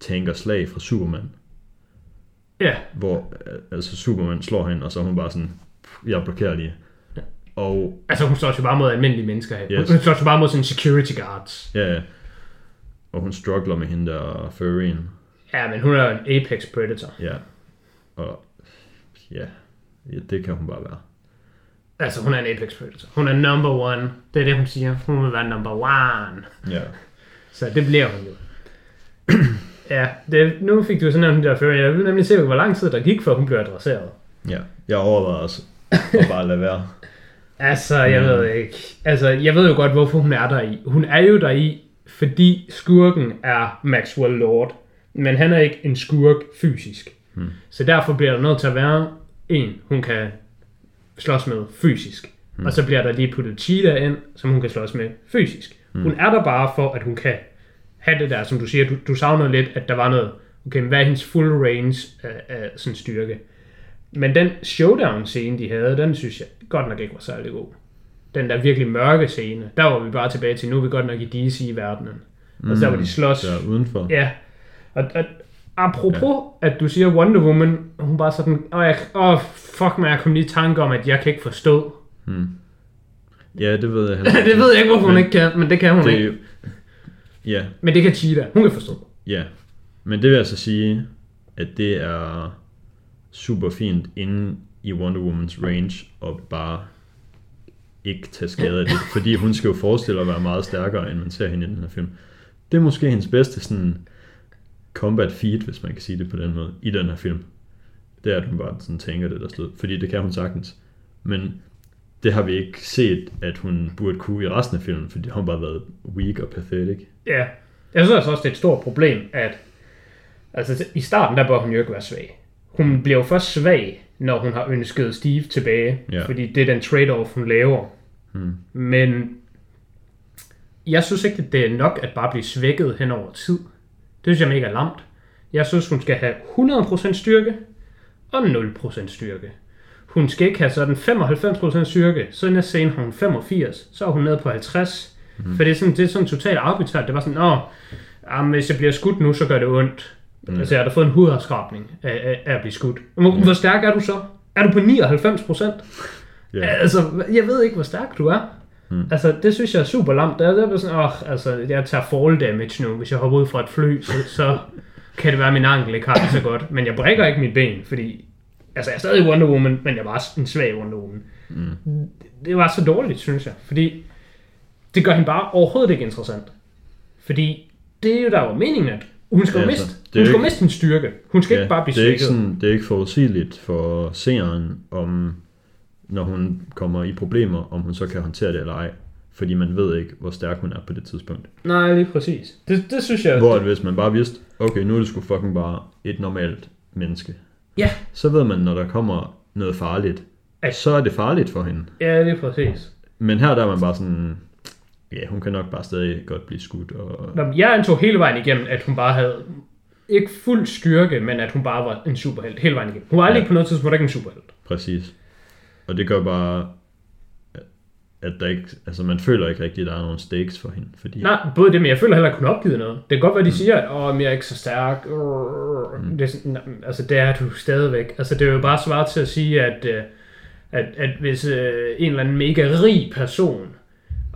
tænker slag fra Superman ja. hvor øh, altså Superman slår hende, og så er hun bare sådan, jeg blokerer lige. Ja. Og Altså, hun slår jo bare mod almindelige mennesker. Yes. Yes. Hun slår jo bare mod sådan security guards. ja, ja. og hun struggler med hende der furryen. Ja, men hun er jo en apex predator. Ja, og ja, ja, det kan hun bare være. Altså, hun er en apex predator. Hun er number one. Det er det, hun siger. Hun vil være number one. Ja, Så det bliver hun jo. ja, det, nu fik du sådan nævnt den der før. Jeg vil nemlig se, hvor lang tid der gik, før hun blev adresseret. ja. Jeg overvejer også at bare lade være. Altså, jeg Mm. ved ikke. Altså, jeg ved jo godt, hvorfor hun er der i. Hun er jo der i, fordi skurken er Maxwell Lord. Men han er ikke en skurk fysisk. Hmm. Så derfor bliver der nødt til at være en, hun kan slås med fysisk. Hmm. Og så bliver der lige puttet Cheetah ind, som hun kan slås med fysisk. Hmm. Hun er der bare for, at hun kan have det der, som du siger, du, du savner lidt, at der var noget, okay, men hvad er hendes full range af, af sådan styrke? Men den showdown-scene, de havde, den synes jeg godt nok ikke var særlig god. Den der virkelig mørke scene, der var vi bare tilbage til, nu er vi godt nok i DC-verdenen. Mm. Og så der var de slås. Der udenfor. Ja. Og, og apropos, ja. at du siger Wonder Woman, hun bare sådan, åh, jeg, åh fuck mig, jeg kom lige i tanke om, at jeg kan ikke forstå. Hmm. Ja, det ved jeg heller ikke. det ved jeg ikke, hvorfor hun Men ikke kan, men det kan hun det, ikke. Ja, Men det kan Cheetah, hun kan forstå. Ja, men det vil altså sige, at det er super fint inde i Wonder Womans range og bare ikke tage skade af det, fordi hun skal jo forestille at være meget stærkere, end man ser hende i den her film. Det er måske hendes bedste sådan combat feat, hvis man kan sige det på den måde, i den her film. Det er, at hun bare sådan tænker det der sted, fordi det kan hun sagtens. Men det har vi ikke set, at hun burde kunne i resten af filmen, fordi hun bare været weak og pathetic. Ja. Jeg synes altså også, det er et stort problem, at altså, i starten, der bør hun jo ikke være svag. Hun bliver jo først svag, når hun har ønsket Steve tilbage, Ja. fordi det er den trade-off, hun laver. Hmm. Men jeg synes ikke, at det er nok at bare blive svækket hen over tid. Det synes jeg mega lamt. Jeg synes, hun skal have 100% styrke og 0% styrke. Hun skal ikke have sådan 95% styrke, så næste scene har hun 85, så er hun nede på 50. Mm. For det er sådan, det er sådan totalt arbitrært. Det var sådan, åh, jamen, hvis jeg bliver skudt nu, så gør det ondt. Mm. Altså, jeg har da fået en hudafskrabning af, af, af at blive skudt. Hvor, mm. hvor stærk er du så? Er du på 99%? Ja. Altså, jeg ved ikke, hvor stærk du er. Mm. Altså, det synes jeg er super lamt. Det er, det er sådan, åh, altså, jeg tager fall damage nu. Hvis jeg hopper ud fra et fly, så, så kan det være, at min ankel ikke har det så godt. Men jeg brækker ikke mit ben, fordi Altså, jeg er stadig Wonder Woman, men jeg var en svag Wonder Woman. Mm. Det var så dårligt, synes jeg. Fordi det gør hende bare overhovedet ikke interessant. Fordi det er jo der var meningen, at hun skal Ja, altså, miste, hun skal ikke- miste sin styrke. Hun skal ja, ikke bare blive det er ikke, sådan, det er ikke forudsigeligt for seeren, om når hun kommer i problemer, om hun så kan håndtere det eller ej. Fordi man ved ikke, hvor stærk hun er på det tidspunkt. Nej, lige præcis. Det, det synes jeg... Hvor at hvis man bare vidste, okay, nu er det sgu fucking bare et normalt menneske. Ja, Så ved man, når der kommer noget farligt, At- så er det farligt for hende. ja, lige præcis. Men her der er man bare sådan, ja, hun kan nok bare stadig godt blive skudt. Og, Nå, Jeg antog hele vejen igennem, at hun bare havde ikke fuld styrke, men at hun bare var en superhelt hele vejen igennem. Hun var aldrig Ja. på noget tidspunkt ikke en superhelt. Præcis. Og det gør bare, at der ikke, altså man føler ikke rigtigt, at der er nogen stakes for hende. Fordi, Nej, både det, men jeg føler heller ikke, hun har opgivet noget. Det kan godt være, de siger, at men jeg er ikke så stærk. Mm. Det er sådan, altså, det er du stadigvæk. Altså, det er jo bare svaret til at sige, at, øh, at, at hvis øh, en eller anden mega rig person,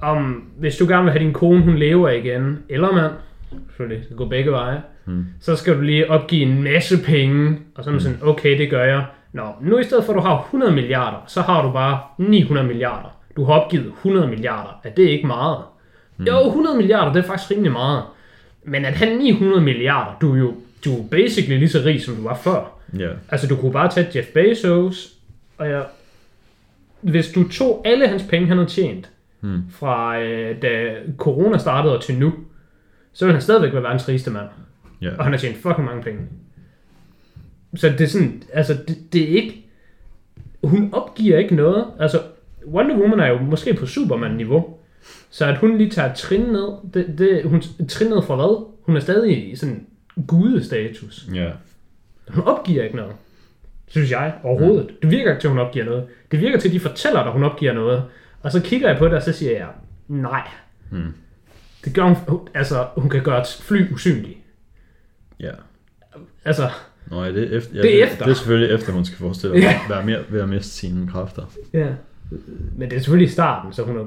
om hvis du gerne vil have din kone, hun lever igen, eller mand, selvfølgelig, det går begge veje, Mm. så skal du lige opgive en masse penge, og så er man sådan, okay, det gør jeg. Nå, nu i stedet for, at du har 100 milliarder, så har du bare 900 milliarder. Du har opgivet 100 milliarder. Er det ikke meget? Mm. Jo, 100 milliarder, det er faktisk rimelig meget. Men at have 900 milliarder, du er jo du er basically lige så rig, som du var før. ja, Altså, du kunne bare tage Jeff Bezos, og jeg, hvis du tog alle hans penge, han havde tjent, Hmm. fra øh, da corona startede og til nu, så ville han stadigvæk være verdens rigeste mand. ja, Og han har tjent fucking mange penge. Så det er sådan, altså det, det er ikke, hun opgiver ikke noget. Altså Wonder Woman er jo måske på Superman-niveau. Så at hun lige tager trin ned, det, det, hun trin ned fra hvad? Hun er stadig i sådan gudestatus. ja, Hun opgiver ikke noget. Synes jeg overhovedet. Det virker ikke til, at hun opgiver noget. Det virker til, at de fortæller dig, at hun opgiver noget. Og så kigger jeg på det, og så siger jeg, nej. Hmm. Det gør hun, altså hun kan gøre et fly usynligt. ja. Altså, Nå, ja, det er efter. Ja, Det er efter. Det er selvfølgelig efter, hun skal forestille at Ja. være mere ved at miste sine kræfter. Ja. Men det er selvfølgelig i starten, så hun er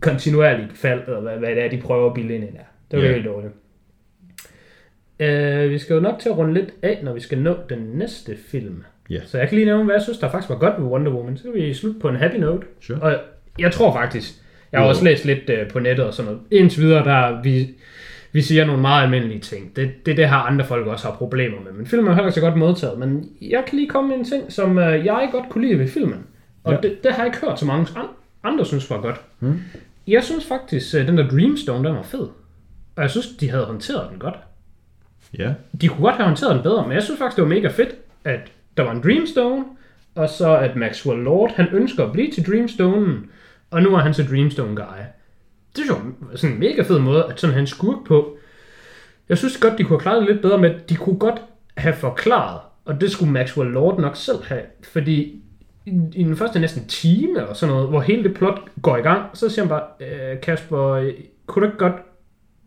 kontinuerligt fald, eller hvad, hvad det er, de prøver at bilde ind i der. Det var yeah. helt dårligt. Uh, vi skal jo nok til at runde lidt af, når vi skal nå den næste film. Ja. Så jeg kan lige nævne, hvad jeg synes, der faktisk var godt ved Wonder Woman. Så kan vi slutte på en happy note. Sure. Og jeg tror faktisk, jeg har også læst lidt uh, på nettet og sådan noget. Indtil videre, der vi, vi siger nogle meget almindelige ting. Det, det det her, andre folk også har problemer med. Men filmen er heller ikke så godt modtaget. Men jeg kan lige komme med en ting, som uh, jeg godt kunne lide ved filmen. Og Ja. det, det har jeg ikke hørt så mange an- andre synes var godt. Hmm. Jeg synes faktisk, at den der Dreamstone, den var fed. Og jeg synes, de havde håndteret den godt. Ja, De kunne godt have håndteret den bedre, men jeg synes faktisk, det var mega fedt, at der var en Dreamstone, og så at Maxwell Lord, han ønsker at blive til Dreamstonen, og nu er han så Dreamstone Guy. Det var sådan en mega fed måde, at sådan han skurk på. Jeg synes godt, de kunne have klaret det lidt bedre at de kunne godt have forklaret, og det skulle Maxwell Lord nok selv have, fordi i, den første næsten time eller sådan noget, hvor hele det plot går i gang, så siger han bare, øh, Kasper, kunne du ikke godt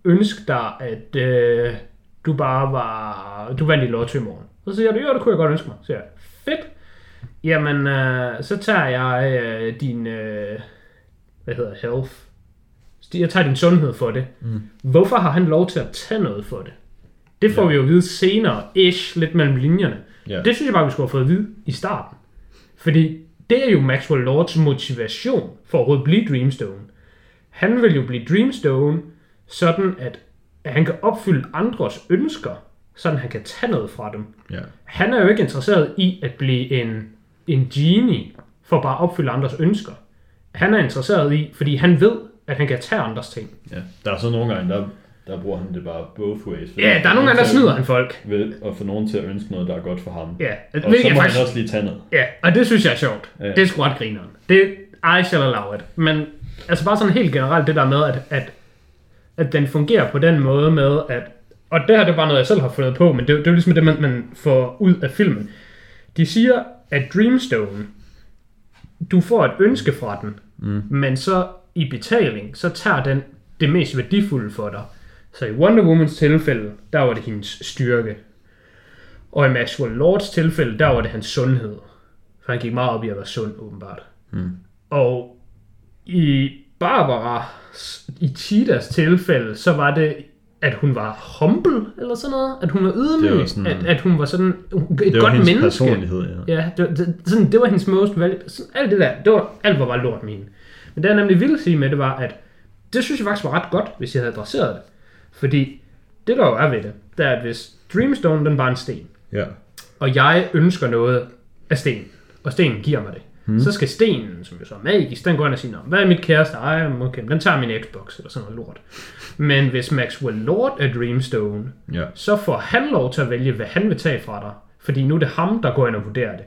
ønske dig, at øh, du bare var, du vandt i lotto i morgen? Så siger du, jo, det kunne jeg godt ønske mig. Så siger jeg, fedt. Jamen, øh, så tager jeg øh, din, øh, hvad hedder health. Jeg tager din sundhed for det. Mm. Hvorfor har han lov til at tage noget for det? Det får Ja. vi jo at vide senere, ish, lidt mellem linjerne. ja. Det synes jeg bare, vi skulle have fået at vide i starten. Fordi det er jo Maxwell Lords motivation for at overhovedet blive Dreamstone. Han vil jo blive Dreamstone, sådan at, at han kan opfylde andres ønsker, sådan han kan tage noget fra dem. ja. Han er jo ikke interesseret i at blive en, en genie, for bare at opfylde andres ønsker. Han er interesseret i, fordi han ved, at han kan tage andres ting. ja. Der er så nogle gange, der, der bruger han det bare both ways. Ja, der er nogle gange, der snyder han folk. Ved at få nogen til at ønske noget, der er godt for ham. Ja, Og så jeg må faktisk- han også lige tage noget. Ja, og det synes jeg er sjovt. Ja. Det er sgu ret grineren. Det I shall allow it. Men altså bare sådan helt generelt det der med, at, at, at den fungerer på den måde med, at og det her det er bare noget, jeg selv har fundet på, men det, det er jo ligesom det, man, man får ud af filmen. De siger, at Dreamstone, du får et ønske fra den, mm. men så i betaling, så tager den det mest værdifulde for dig. Så i Wonder Womans tilfælde, der var det hendes styrke. Og i Maxwell Lords tilfælde, der var det hans sundhed. For han gik meget op i at være sund, åbenbart. Mm. Og i Barbara, i Cheetahs tilfælde, så var det at hun var humble, eller sådan noget. At hun var Det ydmyg. var sådan- at, at hun var sådan et Det var godt hendes menneske. personlighed, ja. Ja, det, var- det, sådan, det var hendes most value. Sådan, alt det der, det var, alt var bare lort hende. Men det jeg nemlig ville sige med det var, at det synes jeg faktisk var ret godt, hvis jeg havde adresseret det. Fordi det der jo er ved det, det er, at hvis Dreamstone, den var en sten, Ja. og jeg ønsker noget af sten, og stenen giver mig det, hmm. så skal stenen, som jo så er magisk, den går ind og siger, "Nå, hvad er mit kæreste? Ej, okay, den tager min Xbox, eller sådan noget lort. Men hvis Maxwell Lord er Dreamstone, Ja. så får han lov til at vælge, hvad han vil tage fra dig. Fordi nu er det ham, der går ind og vurderer det.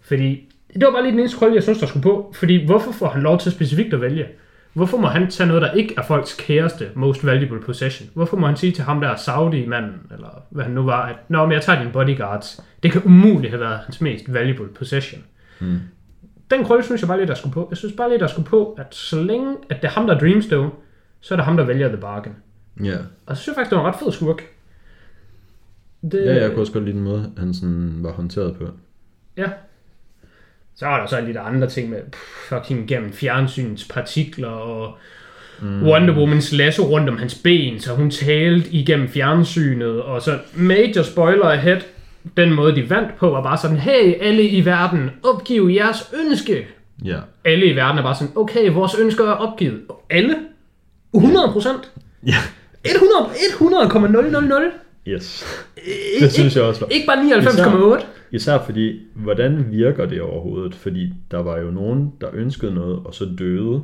Fordi det var bare lige den eneste krølle, jeg synes, der skulle på. Fordi hvorfor får han lov til specifikt at vælge? Hvorfor må han tage noget, der ikke er folks kæreste most valuable possession? Hvorfor må han sige til ham der Saudi-manden, eller hvad han nu var, at Nå, men jeg tager dine bodyguards. Det kan umuligt have været hans mest valuable possession. Mm. Den krølle synes jeg bare lidt, der skulle på. Jeg synes bare lidt, der skulle på, at så længe at det er ham, der er Dreamstone, så er det ham, der vælger The Bargain. Ja. Og så synes jeg faktisk, det var en ret fed skurk. Det, Ja, jeg kunne også godt lide den måde, han sådan var håndteret på. Ja. Så er der så lidt andre ting med pff, fucking gennem fjernsynets partikler og mm. Wonder Womans lasso rundt om hans ben, så hun talte igennem fjernsynet, og så major spoiler ahead, den måde de vandt på var bare sådan, hey alle i verden, opgiv jeres ønske. Ja. Alle i verden er bare sådan, okay, vores ønsker er opgivet. Alle? 100 procent? Ja. 100, 100,000? Yes. Det synes jeg også var. Ikke bare 99,8? Især fordi, hvordan virker det overhovedet? Fordi der var jo nogen, der ønskede noget, og så døde.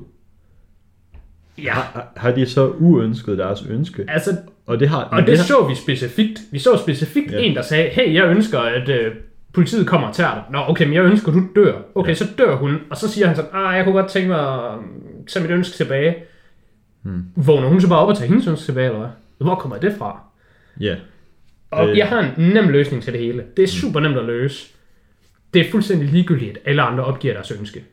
Ja, Har, har de så uønsket deres ønske? altså Og det har... Og det har, så vi specifikt. Vi så specifikt Ja. en, der sagde, hey, jeg ønsker, at øh, politiet kommer og tager dig. Nå, okay, men jeg ønsker, du dør. Okay, Ja. ja. så dør hun. Og så siger han sådan, ah, jeg kunne godt tænke mig at um, tage mit ønske tilbage. Hmm. Vågner hun så bare op og tager hendes ønske tilbage, eller hvad? Hvor kommer det fra? Ja. Og Øh. jeg har en nem løsning til det hele. Det er super nemt at løse. Det er fuldstændig ligegyldigt, at alle andre opgiver deres ønske.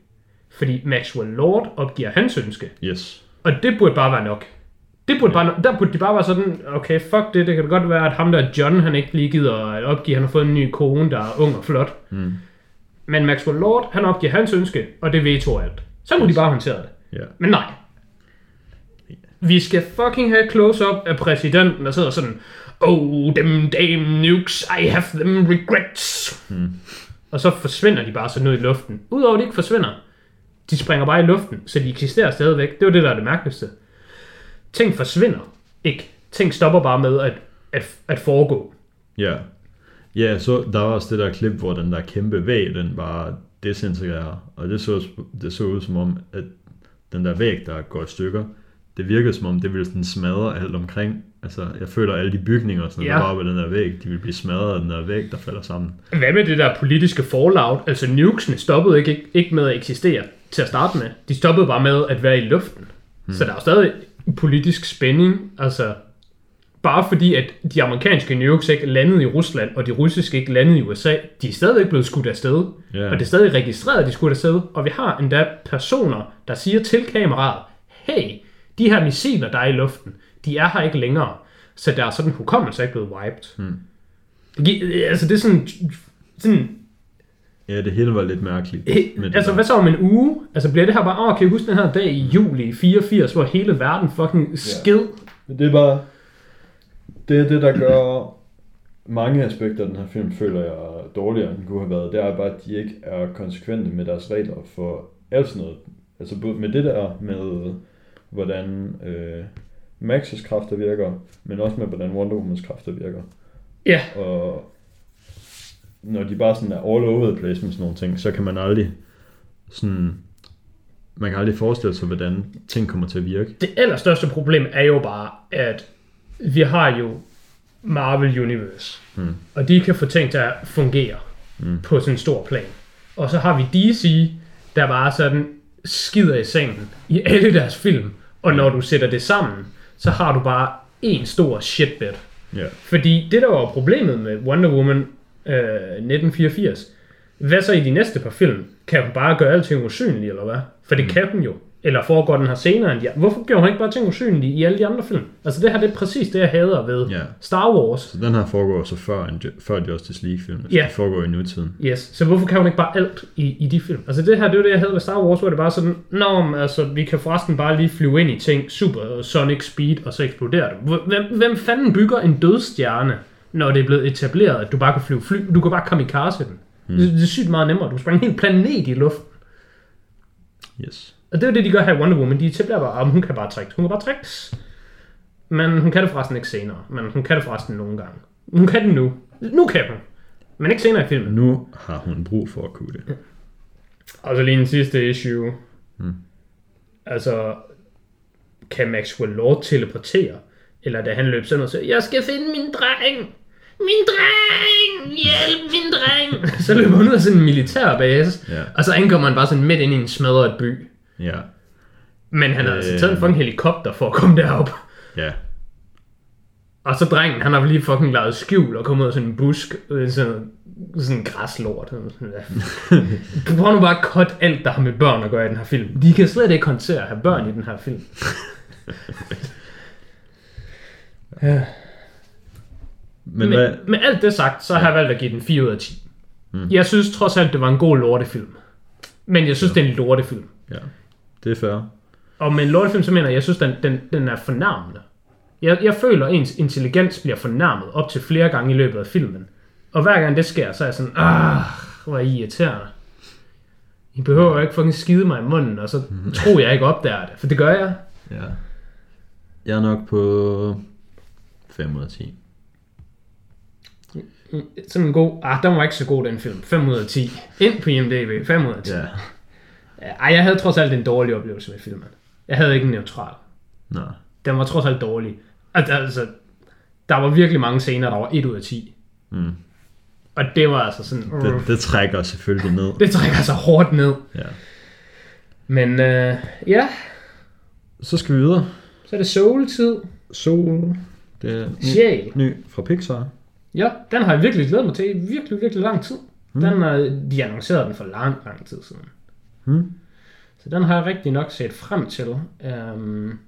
Fordi Maxwell Lord opgiver hans ønske. Yes. Og det burde bare være nok. Det burde bare, der burde de bare være sådan, okay, fuck det, det kan godt være, at ham der John, han ikke lige gider at opgive, han har fået en ny kone, der er ung og flot. Mm. Men Maxwell Lord, han opgiver hans ønske, og det veto alt. Så må de bare håndtere det. Ja. Men nej. Vi skal fucking have close-up af præsidenten, der sidder sådan, Oh, them damn nukes, I have them regrets. Mm. Og så forsvinder de bare sådan ud i luften. Udover at de ikke forsvinder, de springer bare i luften, så de eksisterer stadigvæk. Det var det, der er det mærkeligste. Ting forsvinder ikke. Ting stopper bare med at, at, at foregå. Ja. Ja, så der var også det der klip, hvor den der kæmpe væg, den bare desintegrerer. Og det så, det så ud som om, at den der væg, der går i stykker, det virkede som om, det ville sådan smadre alt omkring. Altså, jeg føler, at alle de bygninger, sådan, Ja. der var ved den der væg, de vil blive smadret af den der væg, der falder sammen. Hvad med det der politiske fallout? Altså nukesene stoppede ikke, ikke, ikke med at eksistere til at starte med. De stoppede bare med at være i luften. Hmm. Så der er jo stadig politisk spænding. Altså, bare fordi at de amerikanske nukes ikke landede i Rusland, og de russiske ikke landede i USA, de er stadigvæk blevet skudt afsted. Ja. Og det er stadig registreret, at de skulle afsted. Og vi har endda personer, der siger til kameraet, hey, de her missiler, der er i luften, de er her ikke længere. Så der er sådan hukommelse er ikke blevet wiped. Hmm. Det, gi- altså det er sådan, sådan Ja, det hele var lidt mærkeligt. Med altså, der. hvad så om en uge? Altså, bliver det her bare, åh, kan I huske den her dag i juli 84, hvor hele verden fucking skid? Men det er bare, det er det, der gør mange aspekter af den her film, føler jeg er dårligere, end den kunne have været. Det er bare, at de ikke er konsekvente med deres regler for alt sådan noget. Altså både med det der med, hvordan øh, Max's kræfter virker, men også med, hvordan Wonder Womans kræfter virker. Ja, Og når de bare sådan er all over the place med sådan nogle ting, så kan man aldrig sådan, man kan aldrig forestille sig, hvordan ting kommer til at virke. det allerstørste problem er jo bare, at vi har jo Marvel Universe, Hmm. og de kan få ting til at fungere Mm. på sådan en stor plan. Og så har vi DC, der bare sådan skider i sengen i alle deres film, og når du sætter det sammen, så har du bare en stor shitbed. Ja. Fordi det, der var problemet med Wonder Woman øh, 1984, hvad så i de næste par film? Kan hun bare gøre alting usynligt, eller hvad? For det kan hun jo. Eller foregår den her senere end de Hvorfor gjorde han ikke bare ting usynlige i alle de andre film? Altså det her, det er præcis det, jeg hader ved Ja. Star Wars. Så den her foregår så før, en, før Justice League-filmen. Ja. Det foregår i nutiden. Yes, så hvorfor kan hun ikke bare alt i, i de film? Altså det her, det er det, jeg havde ved Star Wars, hvor det bare sådan, Nå, altså, vi kan forresten bare lige flyve ind i ting, super sonic speed, og så eksploderer det. Hvem, hvem fanden bygger en dødstjerne, når det er blevet etableret, at du bare kan flyve fly? Du kan bare komme i karse den. Mm. Det, det, er sygt meget nemmere. Du springer en hel planet i luften. Yes. Og det er jo det, de gør her i Wonder Woman. De etablerer bare, at hun kan bare trække. Hun kan bare trække. Men hun kan det forresten ikke senere. Men hun kan det forresten nogle gange. Hun kan det nu. Nu kan hun. Men ikke senere i filmen. Nu har hun brug for at kunne det. Og så lige en sidste issue. Mm. Altså, kan Maxwell Lord teleportere? Eller da han løb sådan og sagde, jeg skal finde min dreng! Min dreng! Hjælp min dreng! så løber hun ud af sådan en militærbase. Ja. Og så ankommer han bare sådan midt ind i en smadret by. Ja. Men han har altså Øh. taget en fucking helikopter for at komme derop. Ja. Og så drengen, han har lige fucking lavet skjul og kommet ud af sådan en busk, øh, sådan, sådan en græslort. Sådan, ja. Prøv nu bare at cut alt, der har med børn at gøre i den her film. De kan slet ikke håndtere at have børn i den her film. ja. Men med, hvad, med alt det sagt, så har jeg valgt at give den 4 ud af 10. Mm. Jeg synes trods alt, det var en god lortefilm. Men jeg synes, det er en lortefilm. ja, det er fair. Og med en lortefilm, så mener jeg, jeg synes, den, den, den er fornærmende. Jeg, jeg føler, at ens intelligens bliver fornærmet op til flere gange i løbet af filmen. Og hver gang det sker, så er jeg sådan, ah, hvor er I irriterende. I behøver jo ikke fucking skide mig i munden, og så tror jeg ikke opdager det. For det gør jeg. Ja. Jeg er nok på 5 ud af 10. Sådan en god, ah, den var ikke så god, den film. 5 ud af 10. Ind på IMDb, 5 ud af 10. Ja. Ej, jeg havde trods alt en dårlig oplevelse med filmen. Jeg havde ikke en neutral. Nå. Den var trods alt dårlig. Al- Altså, der var virkelig mange scener, der var 1 ud af 10. Mm. Og det var altså sådan... Det, det trækker selvfølgelig ned. Det trækker sig hårdt ned. Ja. Men øh, ja, Så skal vi videre. så er det Soul-tid. Soul. Det er ny, Sjæl. ny fra Pixar. Ja, den har jeg virkelig glædet mig til i virkelig, virkelig lang tid. Den, øh, de annoncerede den for lang, lang tid siden. Hmm. Så den har jeg rigtig nok set frem til. Øhm,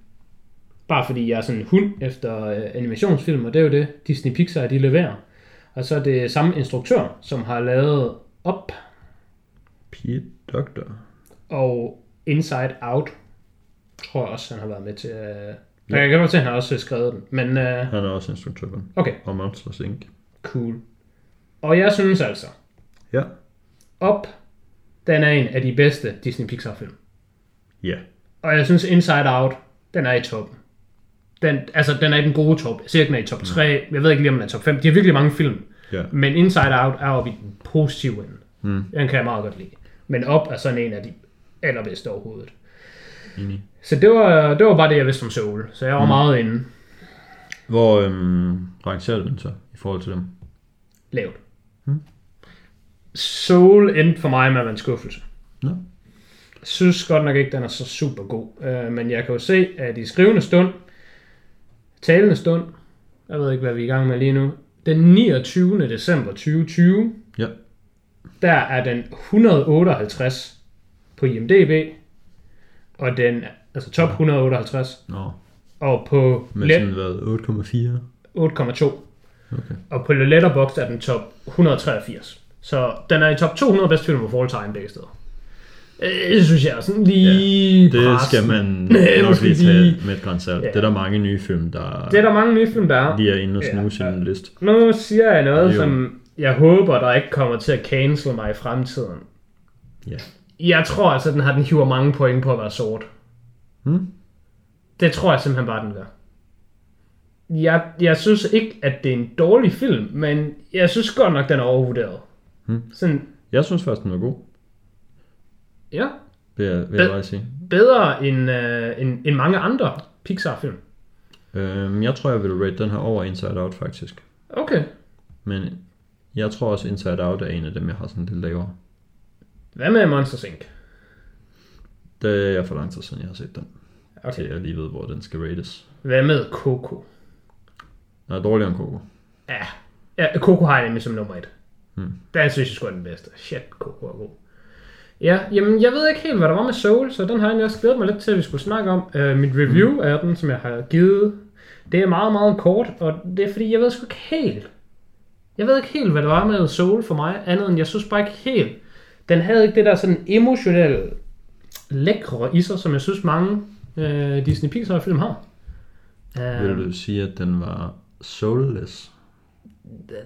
bare fordi jeg er sådan en hund efter øh, animationsfilm, og det er jo det, Disney Pixar de leverer. Og så er det samme instruktør, som har lavet Up Pete Doctor. og Inside Out. Tror jeg også, han har været med til. Øh, ja. Jeg kan godt se, at han har også skrevet den. Men øh, Han er også instruktør på den. okay, Og Monsters Inc. cool. Og jeg synes altså, Ja. Up, den er en af de bedste Disney Pixar film. Ja. Og jeg synes Inside Out, den er i toppen. Den, altså, den er i den gode top. Jeg ikke, den er i top 3. Jeg ved ikke lige, om den er top 5. De har virkelig mange film. Ja. Men Inside Out er oppe i den positive ende. Mm. Den kan jeg meget godt lide. Men Up er sådan en af de allerbedste overhovedet. Enig. Så det var, det var bare det, jeg vidste om Soul. Så jeg var mm. meget inde. Hvor øhm, rangerer du den så i forhold til dem? Lavt. Soul endte for mig med at være en skuffelse. Nå. Jeg synes godt nok ikke, den er så super god. Øh, men jeg kan jo se, at i skrivende stund, talende stund, jeg ved ikke, hvad vi er i gang med lige nu, den 29. december 2020, Ja. der er den 158 på IMDb, og den, altså top 158, Nå. og på let sådan hvad, 8,4? 8,2. Okay. Og på Letterboxd er den top 183. Så den er i top 200 bedste film of all time begge steder. Øh, Det synes jeg er sådan lige Det pressen. skal man Øh, nok lige tage med et grænsalt. Ja. Det er der mange nye film, der Det er der mange nye film, der er. lige er inde og Ja, snuse i ja. en liste. Nu siger jeg noget, Jo. som jeg håber, der ikke kommer til at cancel mig i fremtiden. Ja. Jeg tror altså, den har den hiver mange point på at være sort. Hmm? Det tror jeg simpelthen bare, den gør. Jeg, jeg synes ikke, at det er en dårlig film, men jeg synes godt nok, den er overvurderet. Hmm. Sådan, Jeg synes faktisk, den var god, ja, vil jeg, vil jeg Bed- bare sige. bedre end, øh, end, end mange andre Pixar-film. Øhm, jeg tror, jeg vil rate den her over Inside Out, faktisk. Okay. Men jeg tror også, Inside Out er en af dem, jeg har sådan lidt lavere. Hvad med Monsters Inc? Det er for lang tid siden, jeg har set den. Okay. Til jeg lige ved, hvor den skal rates. Hvad med Coco? Er dårligere end Coco. Ja, ja Coco har jeg nemlig som nummer et. Hmm. Den synes jeg sgu er den bedste. Shit, Coco er god. Ja, jamen jeg ved ikke helt, hvad der var med Soul, så den har jeg også glædet mig lidt til, at vi skulle snakke om. Uh, mit review mm. af den, som jeg har givet, det er meget, meget kort, og det er fordi, jeg ved sgu ikke helt. Jeg ved ikke helt, hvad det var med Soul for mig, andet end jeg synes bare ikke helt. Den havde ikke det der sådan emotionelle lækre i sig, som jeg synes mange uh, Disney Pixar film har. Vil du sige, at den var soulless?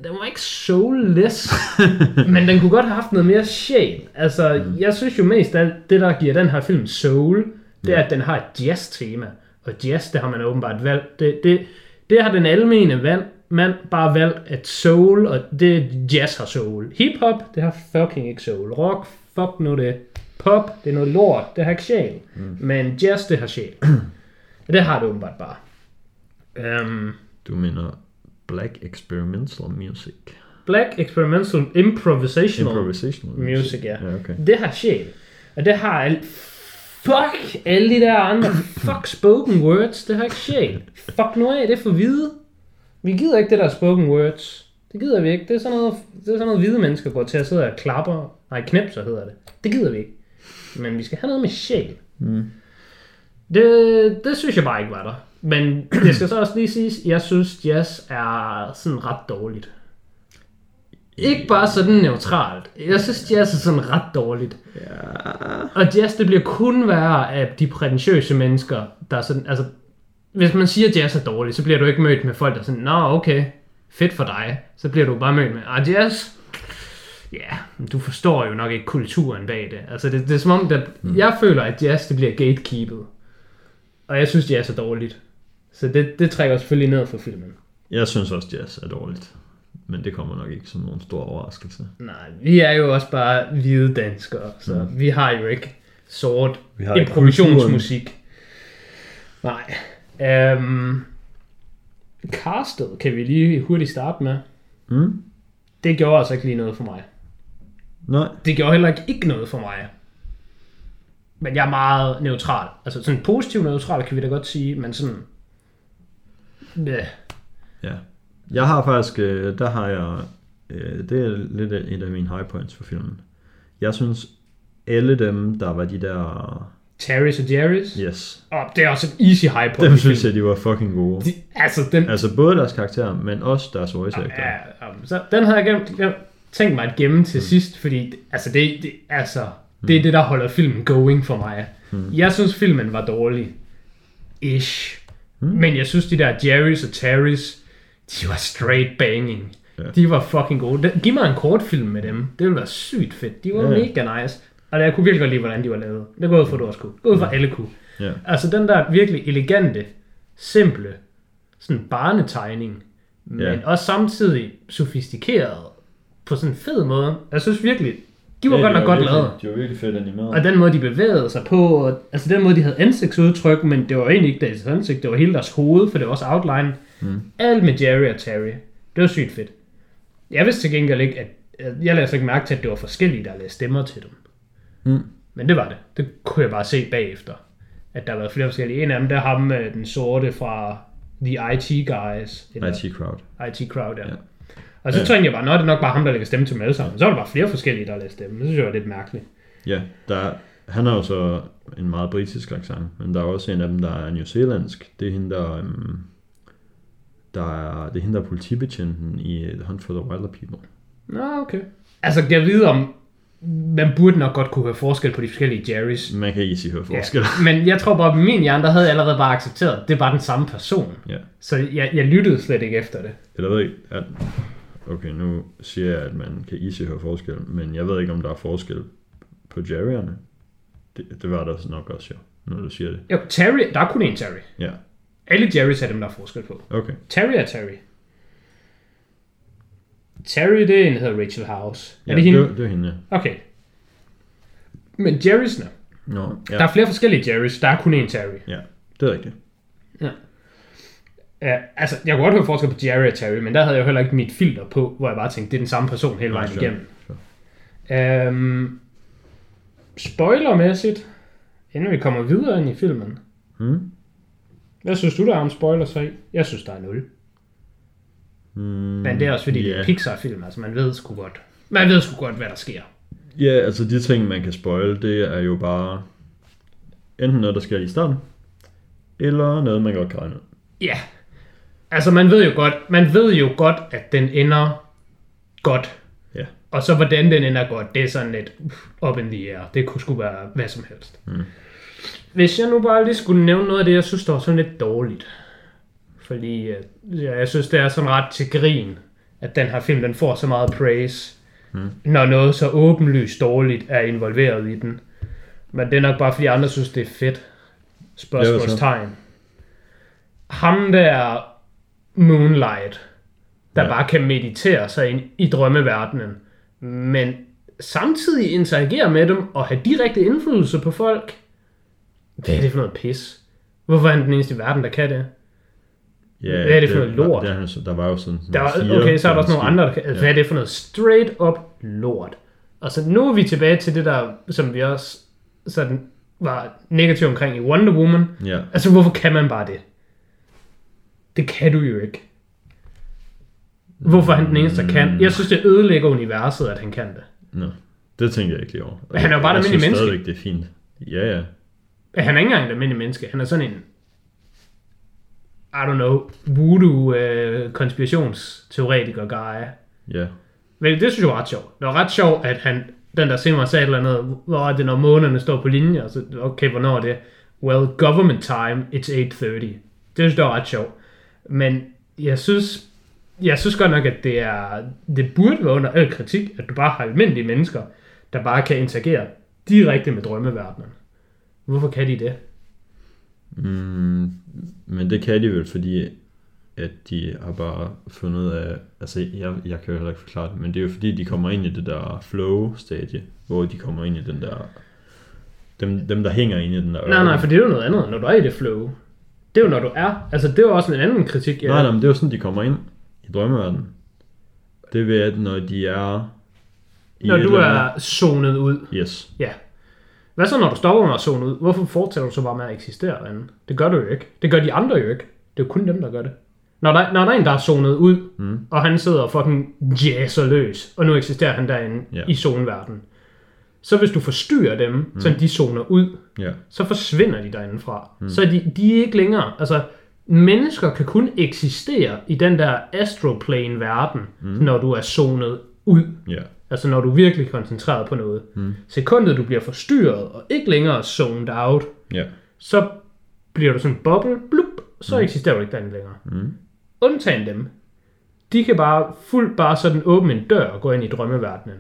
Den var ikke soulless, men den kunne godt have haft noget mere sjæl. Altså, mm. jeg synes jo mest af det, der giver den her film soul, det er, at den har et jazz-tema. Og jazz, det har man åbenbart valgt. Det, det, det har den almene valg, mand bare valgt, at soul, og det jazz har soul. Hip-hop, det har fucking ikke soul. Rock, fuck nu det. Pop, det er noget lort, det har ikke sjæl. Mm. Men jazz, det har sjæl. det har det åbenbart bare. Um, du mener Black Experimental Music. Black Experimental Improvisational, Improvisational Music, ja. ja okay. Det har sjæl. Og det har alt... Fuck alle de der andre. Fuck spoken words. Det har ikke sjæl. Fuck nu af, det er for hvide. Vi gider ikke det der spoken words. Det gider vi ikke. Det er sådan noget, det er sådan noget hvide mennesker går til at sidde og klapper. Nej, knipser hedder det. Det gider vi ikke. Men vi skal have noget med sjæl. Mm. Det, det synes jeg bare ikke var der. Men det skal så også lige siges, jeg synes jazz er sådan ret dårligt. Ikke bare sådan neutralt. Jeg synes jazz er sådan ret dårligt. Ja. Og jazz det bliver kun værre af de prætentiøse mennesker, der er sådan, altså, hvis man siger, at jazz er dårligt, så bliver du ikke mødt med folk, der er sådan, nå okay, fedt for dig. Så bliver du bare mødt med, ah jazz, ja, yeah, du forstår jo nok ikke kulturen bag det. Altså det, det er som om, der, mm. jeg føler, at jazz det bliver gatekeepet. Og jeg synes, jazz er dårligt. Så det, det trækker selvfølgelig ned for filmen. Jeg synes også, jazz er dårligt. Men det kommer nok ikke som nogen stor overraskelse. Nej, vi er jo også bare hvide danskere, så mm. vi har jo ikke sort Vi har improvisationsmusik. Nej. Øhm, castet kan vi lige hurtigt starte med. Mm? Det gjorde altså ikke lige noget for mig. Nej. Det gjorde heller ikke, ikke noget for mig. Men jeg er meget neutral. Altså sådan positiv neutral kan vi da godt sige, men sådan... Ja. Ja. Jeg har faktisk, øh, der har jeg, øh, det er lidt et af mine high points for filmen. Jeg synes, alle dem, der var de der... Terrys og Jerrys. Yes. Og det er også et easy high point. Dem synes jeg, de var fucking gode. De, altså, den, Altså både deres karakterer, men også deres voice actor. Ja, ja, så den havde jeg gemt, gemt, tænkt mig at gemme til mm. sidst, fordi altså det, det, altså, det er det, der holder filmen going for mig. Mm. Jeg synes, filmen var dårlig. Ish. Mm. Men jeg synes, de der Jerrys og Terrys, de var straight banging. Ja. De var fucking gode. Giv mig en kortfilm med dem. Det ville være sygt fedt. De var Ja. mega nice. Og jeg kunne virkelig godt lide, hvordan de var lavet. Det går ud for, at du også kunne. Det går ud for, at alle kunne. Ja. Altså den der virkelig elegante, simple, sådan barnetegning, men Ja. også samtidig sofistikeret på sådan en fed måde. Jeg synes virkelig, de var Ja, godt nok godt lavet. De var virkelig fedt animeret. Og den måde, de bevægede sig på, og, altså den måde, de havde ansigtsudtryk, men det var egentlig ikke deres ansigt, det var hele deres hoved, for det var også outline. Mm. Alt med Jerry og Terry. Det var sygt fedt. Jeg vidste til gengæld ikke, at jeg lagde ikke mærke til, at det var forskellige, der lagde stemmer til dem. Mm. Men det var det. Det kunne jeg bare se bagefter. At der var flere forskellige. En af dem, der er ham med den sorte fra The IT Guys. Eller IT Crowd. IT Crowd, ja. Ja. Og så Ja. tænkte jeg bare, nå, det er nok bare ham, der lægger stemme til dem alle sammen. Så var der bare flere forskellige, der lagde stemme. Det synes jeg var lidt mærkeligt. Ja, der, han har jo så en meget britisk accent, men der er også en af dem, der er New Zealandsk. Det er hende, der, um, der er, det er hende, der er politibetjenten i The Hunt for the Wilder People. Nå, okay. Altså, jeg ved om, man burde nok godt kunne høre forskel på de forskellige Jerrys. Man kan easy høre forskel. Ja. Men jeg tror bare, at min hjerne, der havde jeg allerede bare accepteret, det var den samme person. Ja. Så jeg, jeg lyttede slet ikke efter det. Eller ved ikke, at, okay, nu siger jeg, at man kan easy høre forskel, men jeg ved ikke, om der er forskel på Jerry'erne. Det, det var der nok også, jo, når du siger det. Jo, Terry, der er kun én Terry. Ja, Alle Jerrys er dem, der er forskel på. okay. Terry er Terry. Terry, det er en, der hedder Rachel House. Er Ja, det hende? Det, det er hende, ja. Okay. Men Jerrys'ne, Nå, ja. ja, der er flere forskellige Jerrys, der er kun én Terry. ja, det er rigtigt. Ja, altså, jeg kunne godt høre forskel på Jerry og Terry, men der havde jeg jo heller ikke mit filter på, hvor jeg bare tænkte, det er den samme person hele vejen igennem. sure. Øhm, spoilermæssigt, inden vi kommer videre ind i filmen, Hmm? hvad synes du, der er om spoilers i? Jeg synes, der er 0. Mm, Men det er også fordi, det er Pixar-film, altså man ved sgu godt. Man ved sgu godt, hvad der sker. Ja, altså de ting, man kan spoil, det er jo bare enten noget, der sker i starten, eller noget, man godt kan regne ud. Ja. Altså, man ved jo godt, man ved jo godt, at den ender godt. Ja. Og så hvordan den ender godt, det er sådan lidt up in the air. Det kunne sgu være hvad som helst. Mm. Hvis jeg nu bare lige skulle nævne noget af det, jeg synes, der var sådan lidt dårligt. Fordi øh, ja, jeg synes, det er sådan ret til grin, at den her film, den får så meget praise, Mm. når noget så åbenlyst dårligt er involveret i den. Men det er nok bare, fordi andre synes, det er fedt. Spørgsmålstegn. Ham der Moonlight, der Ja. bare kan meditere sig ind i drømmeverdenen, men samtidig interagere med dem og have direkte indflydelse på folk. Hvad er det for noget pis? Hvorfor er han den eneste i verden, der kan det? Ja, Hvad er det for noget lort? Der, der, der var jo sådan, sådan Der var, okay, så er der også nogle andre, der kan, Ja. hvad er det for noget straight up lort? Og så nu er vi tilbage til det der, som vi også sådan var negativ omkring i Wonder Woman. Ja, Altså, hvorfor kan man bare det? Det kan du jo ikke. Hvorfor er han den eneste, der kan? Jeg synes, det ødelægger universet, at han kan det. nå. Det tænker jeg ikke lige over. Men han er jo bare et jeg almindeligt synes menneske. stadigvæk, det er fint. Ja, ja. Han er ikke engang et almindeligt menneske. Han er sådan en... I don't know, voodoo øh, konspirationsteoretiker guy. Ja, Men det synes jeg var ret sjovt. Det var ret sjovt, at han, den der simmer sagde et eller andet, hvor er det, når månerne står på linje, og så, okay, hvornår er det? Well, government time, it's 8.30. Det synes jeg var ret sjovt. Men jeg synes, jeg synes godt nok, at det er, det burde være under al kritik, at du bare har almindelige mennesker, der bare kan interagere direkte med drømmeverdenen. Hvorfor kan de det? Mm, men det kan de vel, fordi at de har bare fundet af, altså jeg, jeg kan jo heller ikke forklare det, men det er jo fordi, de kommer ind i det der flow-stadie, hvor de kommer ind i den der, dem, dem der hænger ind i den der Nej, nej, ørken. for det er jo noget andet, når du er i det flow. Det er jo, når du er. Altså, det er jo også en anden kritik. jeg- Nej, nej, men det er jo sådan, de kommer ind i drømmeverdenen. Det er ved, at når de er... i Når du er zonet ud. Yes. Ja. Hvad så, når du stopper med at zone ud? Hvorfor fortsætter du så bare med at eksistere derinde? Det gør du jo ikke. Det gør de andre jo ikke. Det er jo kun dem, der gør det. Når der, når der er en, der er zonet ud, Mm. og han sidder og fucking jazzer løs, og nu eksisterer han derinde Ja. i zoneverdenen, så hvis du forstyrrer dem, mm. så de zoner ud, Ja. så forsvinder de derindefra. Mm. Så de, de er ikke længere. Altså, mennesker kan kun eksistere i den der astroplane-verden, mm. når du er zonet ud. Ja. Altså når du er virkelig koncentreret på noget. Mm. Sekundet du bliver forstyrret og ikke længere zoned out, Ja. så bliver du sådan en boble, blup, så mm. eksisterer du ikke derinde længere. Mm. Undtagen dem. De kan bare fuldt bare sådan åbne en dør og gå ind i drømmeverdenen.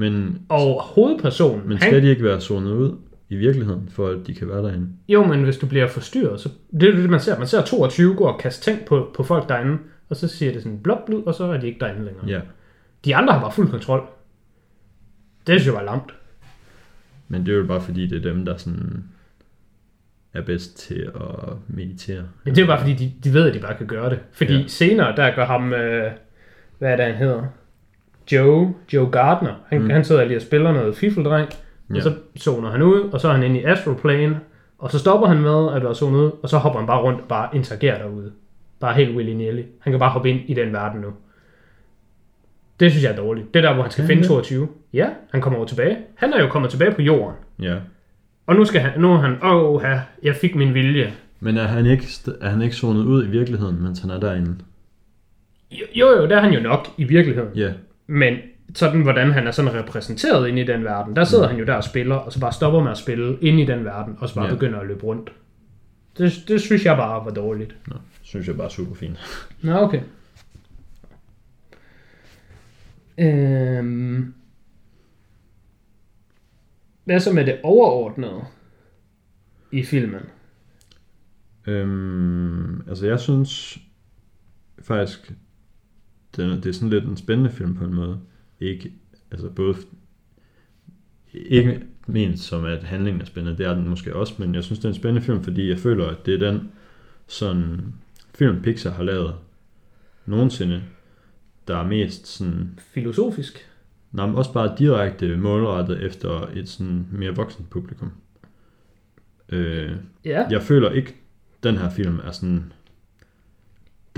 Men, Og hovedpersonen, men han, skal de ikke være zonet ud i virkeligheden, for at de kan være derinde? jo, men hvis du bliver forstyrret, så det er det, man ser. Man ser 22 gå og kaste ting på, på folk derinde, og så siger det sådan blop, blub, og så er de ikke derinde længere. Ja. De andre har bare fuld kontrol. Det synes jeg var lamt. Men det er jo bare fordi, det er dem, der sådan er bedst til at meditere. Men det er jo bare fordi, de, de ved, at de bare kan gøre det. Fordi ja. senere, der gør ham, øh, hvad er det, han hedder? Joe, Joe Gardner. Han, Mm. han sidder lige og spiller noget fiffeldreng, ja. Ja. og så zoner han ud, og så er han inde i Astral Plane, og så stopper han med at være zonet ud, og så hopper han bare rundt og bare interagerer derude. Bare helt willy-nilly. Han kan bare hoppe ind i den verden nu. Det synes jeg er dårligt. Det er der, hvor han skal Kan finde han det? 22. Ja, han kommer over tilbage. Han er jo kommet tilbage på jorden. Ja. Og nu, skal han, nu er han, åh, her, jeg fik min vilje. Men er han ikke, er han ikke zonet ud i virkeligheden, mens han er derinde? Jo, jo, det er han jo nok i virkeligheden. Ja. Men sådan, hvordan han er sådan repræsenteret inde i den verden, der sidder Mm. han jo der og spiller, og så bare stopper med at spille inde i den verden, og så bare Ja. begynder at løbe rundt. Det, det synes jeg bare var dårligt. Nå, synes jeg bare er super fint. Nå, okay. Øhm. Hvad så med det overordnede i filmen? Øhm, altså jeg synes faktisk, den, det er sådan lidt en spændende film på en måde. Ikke, altså både, ikke ment som at handlingen er spændende, det er den måske også, men jeg synes det er en spændende film, fordi jeg føler, at det er den sådan film Pixar har lavet nogensinde, der er mest sådan, Filosofisk? nej, men også bare direkte målrettet efter et sådan mere voksen publikum. Øh, Ja. jeg føler ikke, den her film er sådan...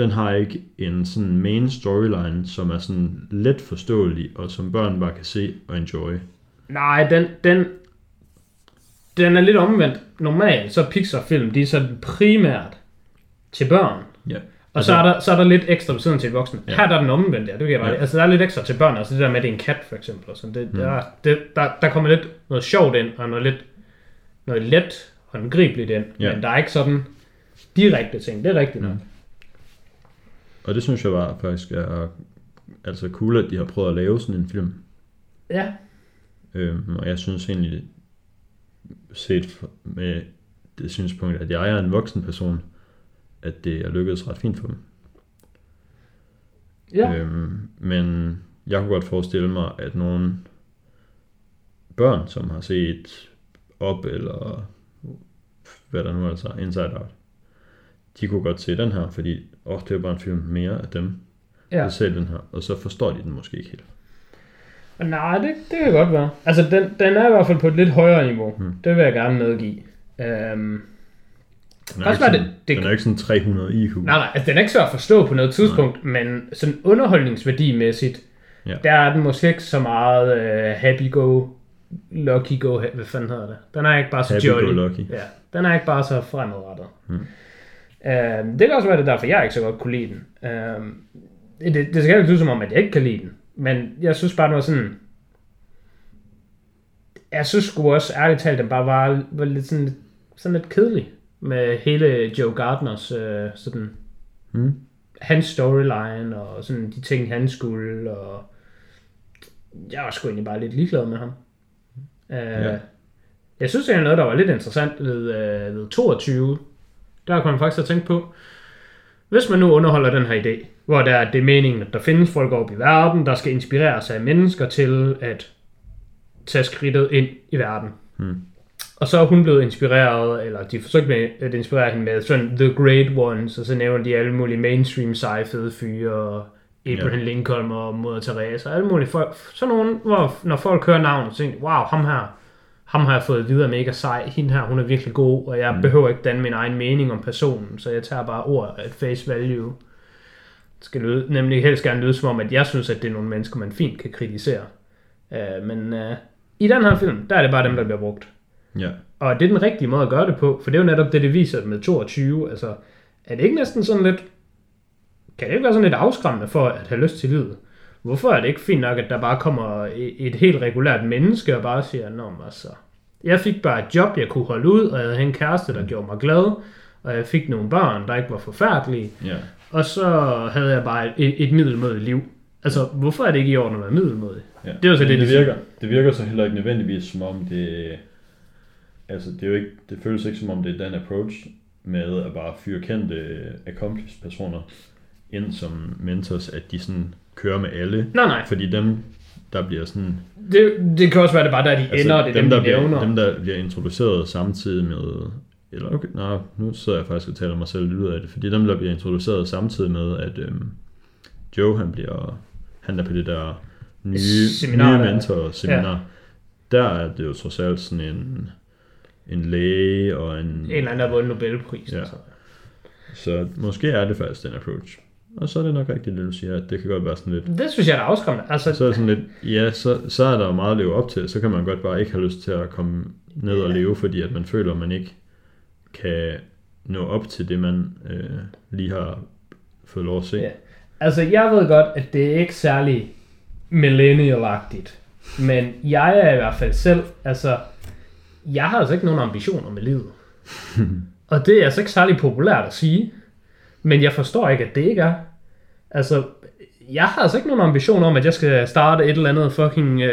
Den har ikke en sådan main storyline, som er sådan let forståelig, og som børn bare kan se og enjoy. Nej, den, den, den er lidt omvendt. Normalt så Pixar-film, de er sådan primært til børn. Ja. Og så er, der, så er der lidt ekstra ved siden til voksne. Ja. Her der er den omvendt, ja. Det kan jeg bare. Ja. Altså der er lidt ekstra til børn, altså det der med, at det er en kat for eksempel. Og sådan. Det, mm. der, det, der, der kommer lidt noget sjovt ind, og noget lidt noget let håndgribeligt ind. Ja. Men der er ikke sådan direkte ting. Det er rigtigt nok. Mm. Og det synes jeg var faktisk er altså cool, at de har prøvet at lave sådan en film. Ja. Øhm, og jeg synes egentlig, set med det synspunkt, at jeg er en voksen person, at det er lykkedes ret fint for dem. Ja. Øhm, men jeg kunne godt forestille mig, at nogle børn, som har set op eller hvad der nu altså er, Inside Out, de kunne godt se den her, fordi åh, det er bare en film mere af dem, ja. der ser den her, og så forstår de den måske ikke helt. Nej, det, det kan godt være. Altså, den, den er i hvert fald på et lidt højere niveau. Hmm. Det vil jeg gerne medgive. Øhm, Den er, Også ikke var det- sådan, det- den er ikke sådan 300 IQ. nej, nej, altså, den er ikke svær at forstå på noget tidspunkt, men sådan underholdningsværdimæssigt, Ja. der er den måske ikke så meget uh, happy go, lucky go, hvad fanden hedder det? Den er ikke bare så Happy jolly. go lucky. Ja, den er ikke bare så fremadrettet. Hmm. Øhm, det kan også være, det er derfor, jeg ikke så godt kunne lide den. Øhm, det, det skal ikke lyde som om, at jeg ikke kan lide den. Men jeg synes bare, det var sådan... Jeg synes sgu også, ærligt talt, den bare var, var lidt sådan, sådan lidt kedelig. Med hele Joe Gardners øh, sådan... Hmm. Hans storyline og sådan de ting, han skulle. Og jeg var sgu egentlig bare lidt ligeglad med ham. Øh, Ja. Jeg synes egentlig noget, der var lidt interessant ved, øh, ved 22. Der kan man faktisk have tænkt på, hvis man nu underholder den her idé, hvor der, det er meningen, at der findes folk op i verden, der skal inspireres af mennesker til at tage skridtet ind i verden. Hmm. Og så er hun blevet inspireret, eller de forsøgte med at inspirere hende med sådan The Great Ones, og så nævner de alle mulige mainstream seje fede fyre, og Abraham Ja. Lincoln og Moder Teresa, og alle mulige folk. Sådan nogle, hvor når folk hører navnet, så tænker wow, ham her, ham har jeg fået videre mega sej, hende her, hun er virkelig god, og jeg mm. behøver ikke danne min egen mening om personen, så jeg tager bare ord at face value. Det skal lyde, nemlig helst gerne lyde som om, at jeg synes, at det er nogle mennesker, man fint kan kritisere. Uh, men uh, i den her film, der er det bare dem, der bliver brugt. Ja. Og det er den rigtige måde at gøre det på, for det er jo netop det, det viser med 22. Altså, er det ikke næsten sådan lidt... Kan det ikke være sådan lidt afskræmmende for at have lyst til livet? Hvorfor er det ikke fint nok, at der bare kommer et, helt regulært menneske og bare siger, Nå, altså, jeg fik bare et job, jeg kunne holde ud, og jeg havde en kæreste, der gjorde mig glad, og jeg fik nogle børn, der ikke var forfærdelige, Ja. og så havde jeg bare et, et middelmådigt liv. Altså, hvorfor er det ikke i orden at være middelmådig? ja. Det er jo så det, det de virker. Det virker så heller ikke nødvendigvis som om det... Altså, det, er jo ikke, det føles ikke som om det er den approach med at bare fyre kendte accomplished personer ind som mentors, at de sådan kører med alle. Nej, nej. Fordi dem, der bliver sådan... Det, det kan også være, det bare der, de ender, og det er dem, der de bliver, nævner. dem, der bliver introduceret samtidig med... Eller okay, nej, nu sidder jeg faktisk og taler mig selv lidt ud af det. Fordi dem, der bliver introduceret samtidig med, at øhm, Joe, han bliver... Han er på det der nye, Seminar, nye der- mentor-seminar. Ja. Der er det jo trods alt sådan en, en læge og en... En eller anden, der har vundet Nobelprisen. Ja. Så. Så måske er det faktisk den approach. Og så er det nok rigtigt, det du siger, at det kan godt være sådan lidt... Det synes jeg er afskræmmende. Altså, Så er det sådan lidt, ja, så, så er der jo meget at leve op til. Så kan man godt bare ikke have lyst til at komme ned og leve, fordi at man føler, at man ikke kan nå op til det, man øh, lige har fået lov at se. Ja. altså, jeg ved godt, at det er ikke særlig millennial-agtigt. Men jeg er i hvert fald selv, altså, jeg har altså ikke nogen ambitioner med livet. og det er altså ikke særlig populært at sige. Men jeg forstår ikke, at det ikke er. Altså, jeg har altså ikke nogen ambition om, at jeg skal starte et eller andet fucking uh,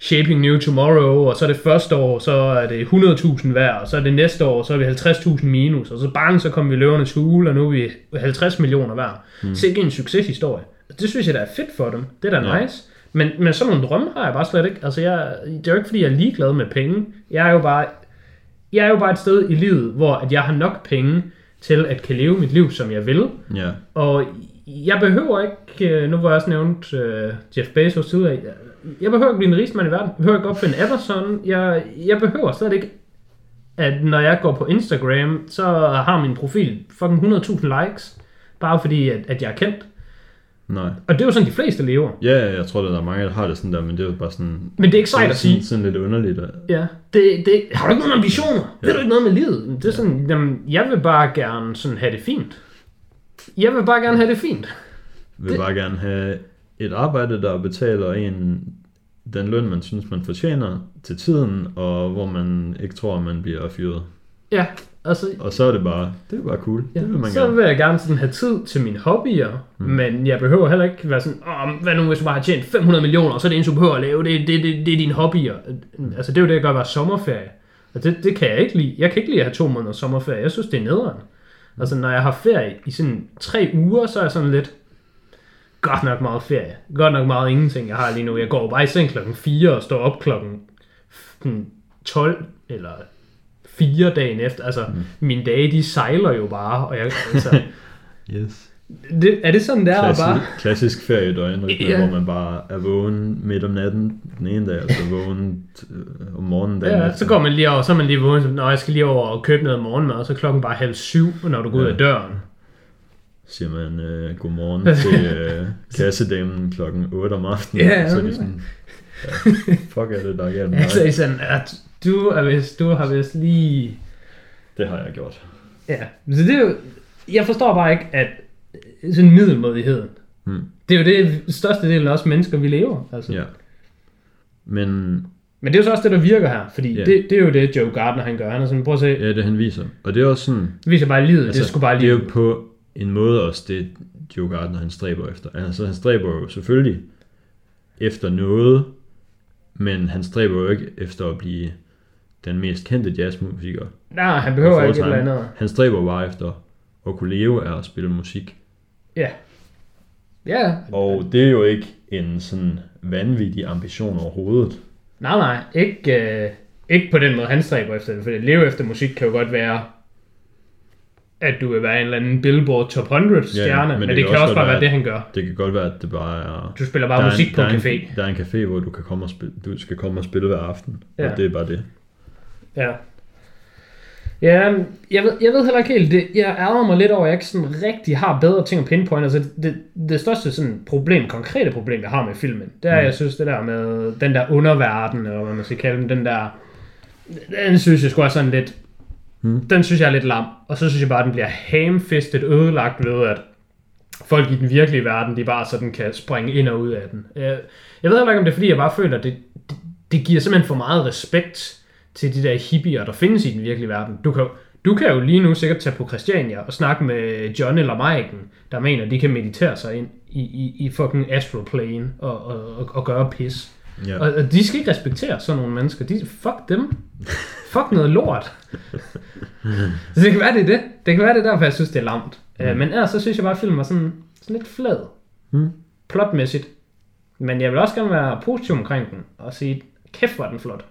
Shaping New Tomorrow, og så det første år, så er det 100.000 hver, og så er det næste år, så er vi 50.000 minus, og så bang, så kommer vi løvernes hule, og nu er vi 50 millioner hver. Mm. Så ikke en succeshistorie. Det synes jeg, der er fedt for dem. Det er da Ja. nice. Men, men sådan nogle drømme har jeg bare slet ikke. Altså, jeg, det er jo ikke, fordi jeg er ligeglad med penge. Jeg er jo bare, jeg er jo bare et sted i livet, hvor at jeg har nok penge til at kan leve mit liv, som jeg vil. Ja, Og jeg behøver ikke, øh, nu hvor jeg også nævnt uh, Jeff Bezos tidligere, jeg- jeg behøver ikke blive en rigeste mand i verden. Jeg behøver ikke opfinde Amazon. Jeg, jeg behøver slet ikke, at når jeg går på Instagram, så har min profil fucking 100.000 likes. bare fordi, at, at jeg er kendt. Nej. Og det er jo sådan, de fleste lever. Ja, jeg tror, der er mange, der har det sådan der, men det er jo bare sådan... Men det er ikke sejt at sige. sådan, lidt underligt. At, Ja, det, det, har du ikke nogen ambitioner? Ja. Ved du ikke noget med livet? Det er sådan, jamen, jeg vil bare gerne sådan have det fint. Jeg vil bare gerne have det fint. vil Det- bare gerne have et arbejde, der betaler en den løn, man synes, man fortjener til tiden, og hvor man ikke tror, man bliver fyret. Ja, altså, Og så er det bare, det er bare cool. Ja, det vil man så gerne. vil jeg gerne sådan have tid til mine hobbyer, mm. men jeg behøver heller ikke være sådan, Åh, hvad nu hvis du bare har tjent 500 millioner, og så er det eneste, du behøver at lave, det, det, det, det er dine hobbyer. Altså det er jo det, jeg gør bare sommerferie. Og det, det kan jeg ikke lide. Jeg kan ikke lide at have to måneder sommerferie. Jeg synes, det er nederen. Altså når jeg har ferie i sådan tre uger, så er jeg sådan lidt, godt nok meget ferie. Godt nok meget ingenting, jeg har lige nu. Jeg går bare i seng klokken 4 og står op klokken sådan 12 eller 4 dagen efter. Altså, mm. mine dage, de sejler jo bare. Og jeg, altså, Yes. det, er det sådan, der er Klassisk, bare? klassisk feriedøgn, Ja. hvor man bare er vågen midt om natten den ene dag, og så vågen øh, om morgenen dagen Ja, efter. så går man lige over, så er man lige vågen, når jeg skal lige over og købe noget morgenmad, og så klokken bare halv syv, når du går ud Ja. af døren. siger man øh, godmorgen til øh, kassedamen klokken 8 om aftenen. Ja, så er de sådan, ja, fuck er det, der er galt med Ja, så er dig? Sådan, at du, er vist, du har vist lige... Det har jeg gjort. Ja, så det er jo... Jeg forstår bare ikke, at sådan middelmodigheden, Hmm. det er jo det største del af os mennesker, vi lever. Altså. Ja. Men Men det er jo så også det, der virker her, fordi Ja. det, det er jo det, Joe Gardner han gør. Han er sådan, prøv at se, ja, det han viser. Og det er også sådan, det viser bare livet, altså, det skulle bare det er jo på en måde også det, Joe Gardner han stræber efter. Altså han stræber jo selvfølgelig efter noget, men han stræber jo ikke efter at blive den mest kendte jazzmusiker. Nej, han behøver ikke et eller andet. Han stræber bare efter at kunne leve af at spille musik. Ja. Ja, Og det er jo ikke en sådan vanvittig ambition overhovedet. Nej, nej, ikke, øh, ikke på den måde, han stræber efter det. For at leve efter musik kan jo godt være, at du vil være en eller anden Billboard Top 100 stjerne, men, men det, det kan også bare være at- det, han gør. Det kan godt være, at det bare er... Du spiller bare musik på der en café. der er en café, hvor du, kan komme og spille, du skal komme og spille hver aften. Ja. Og det er bare det. Ja. Ja, jeg ved, jeg ved heller ikke helt, det, jeg ærger mig lidt over, at jeg ikke sådan rigtig har bedre ting at pinpointe. Altså, det, det største sådan problem, konkrete problem, jeg har med filmen, det er, mm. jeg synes, det der med den der underverden, eller hvad man skal kalde den, den der, den synes jeg sgu er sådan lidt, Mm. den synes jeg er lidt lam. Og så synes jeg bare, at den bliver hamfistet ødelagt ved, at folk i den virkelige verden, de bare sådan kan springe ind og ud af den. Jeg, jeg ved heller ikke, om det er, fordi jeg bare føler, at det, det, det giver simpelthen for meget respekt til de der hippier, der findes i den virkelige verden. Du kan, du kan jo lige nu sikkert tage på Christiania og snakke med John eller Maiken, der mener, de kan meditere sig ind i, i, i fucking astral plane og, og, og, og gøre pis. Ja. Og, og de skal ikke respektere sådan nogle mennesker. De, fuck dem. Fuck noget lort. så det kan være, det er det. Det kan være, det er derfor, jeg synes, det er lamt. Mm. Uh, men ellers så synes jeg bare, at filmen var sådan, sådan lidt flad. Mm. Plotmæssigt. Men jeg vil også gerne være positiv omkring den, og sige, kæft hvor er den flot.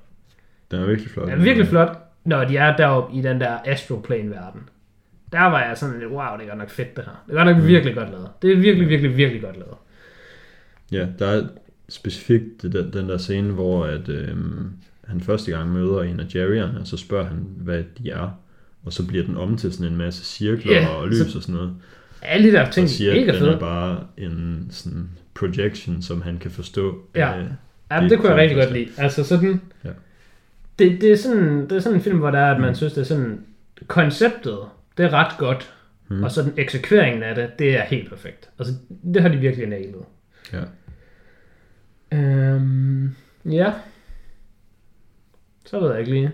Den er virkelig flot. Den er virkelig flot, når de er deroppe i den der astroplane-verden. Der var jeg sådan lidt, wow, det er godt nok fedt det her. Det er godt nok virkelig godt lavet. Det er virkelig, virkelig, virkelig godt lavet. Ja, der er specifikt det der, den der scene, hvor at, øhm, han første gang møder en af Jerry'erne, og så spørger han, hvad de er. Og så bliver den om til sådan en masse cirkler Ja, og lys så- og sådan noget. Alle de der ting, Og siger, mega den er bare en sådan projection, som han kan forstå. Ja. Øh, Ja, det, Det det kunne jeg rigtig godt lide. Altså sådan, Ja. Det, det, er sådan, det er sådan en film, hvor der er, at man synes, det er sådan, konceptet, det er ret godt, Mhm. og så den eksekveringen af det, det er helt perfekt. Altså, det har de virkelig nailet. ja. Øhm, ja. Så ved jeg ikke lige,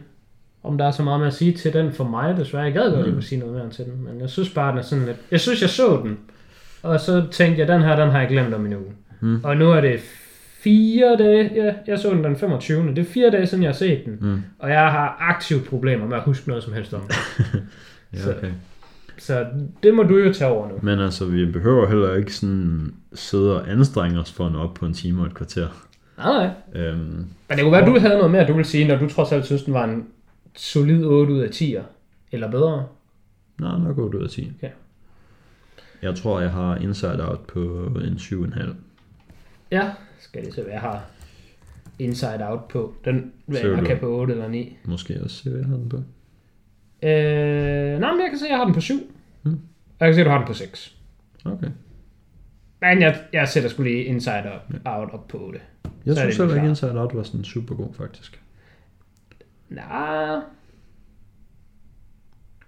om der er så meget med at sige til den for mig, desværre. Jeg gad godt, at jeg kunne sige noget mere til den, men jeg synes bare, den er sådan lidt... Jeg synes, jeg så den, og så tænkte jeg, den her, den har jeg glemt om en uge. Mm. Og nu er det fire dage, ja, jeg så den den 25. Det er fire dage siden, jeg har set den, Mm. og jeg har aktivt problemer med at huske noget som helst om den. Så- ja okay. Så det må du jo tage over nu. Men altså, vi behøver heller ikke sådan sidde og anstrenge os for at nå op på en time og et kvarter. Nej, nej. Øhm, Men det kunne være, at du havde noget mere, du ville sige, når du trods alt synes, den var en solid 8 ud af 10'er. Eller bedre. nej, nok 8 ud af 10. Okay. Jeg tror, jeg har Inside Out på en 7,5. Ja, skal det så være, jeg har Inside Out på. Den vil jeg kan på 8 eller 9. Måske også se, hvad jeg har den på. Øh, nej, men jeg kan se, at jeg har den på 7. Mm. Og jeg kan se, at du har den på 6. Okay. Men jeg, jeg sætter skulle lige Inside Out op på det. Jeg Så synes ikke, klar. Inside Out var sådan super god, faktisk. Nej, Jeg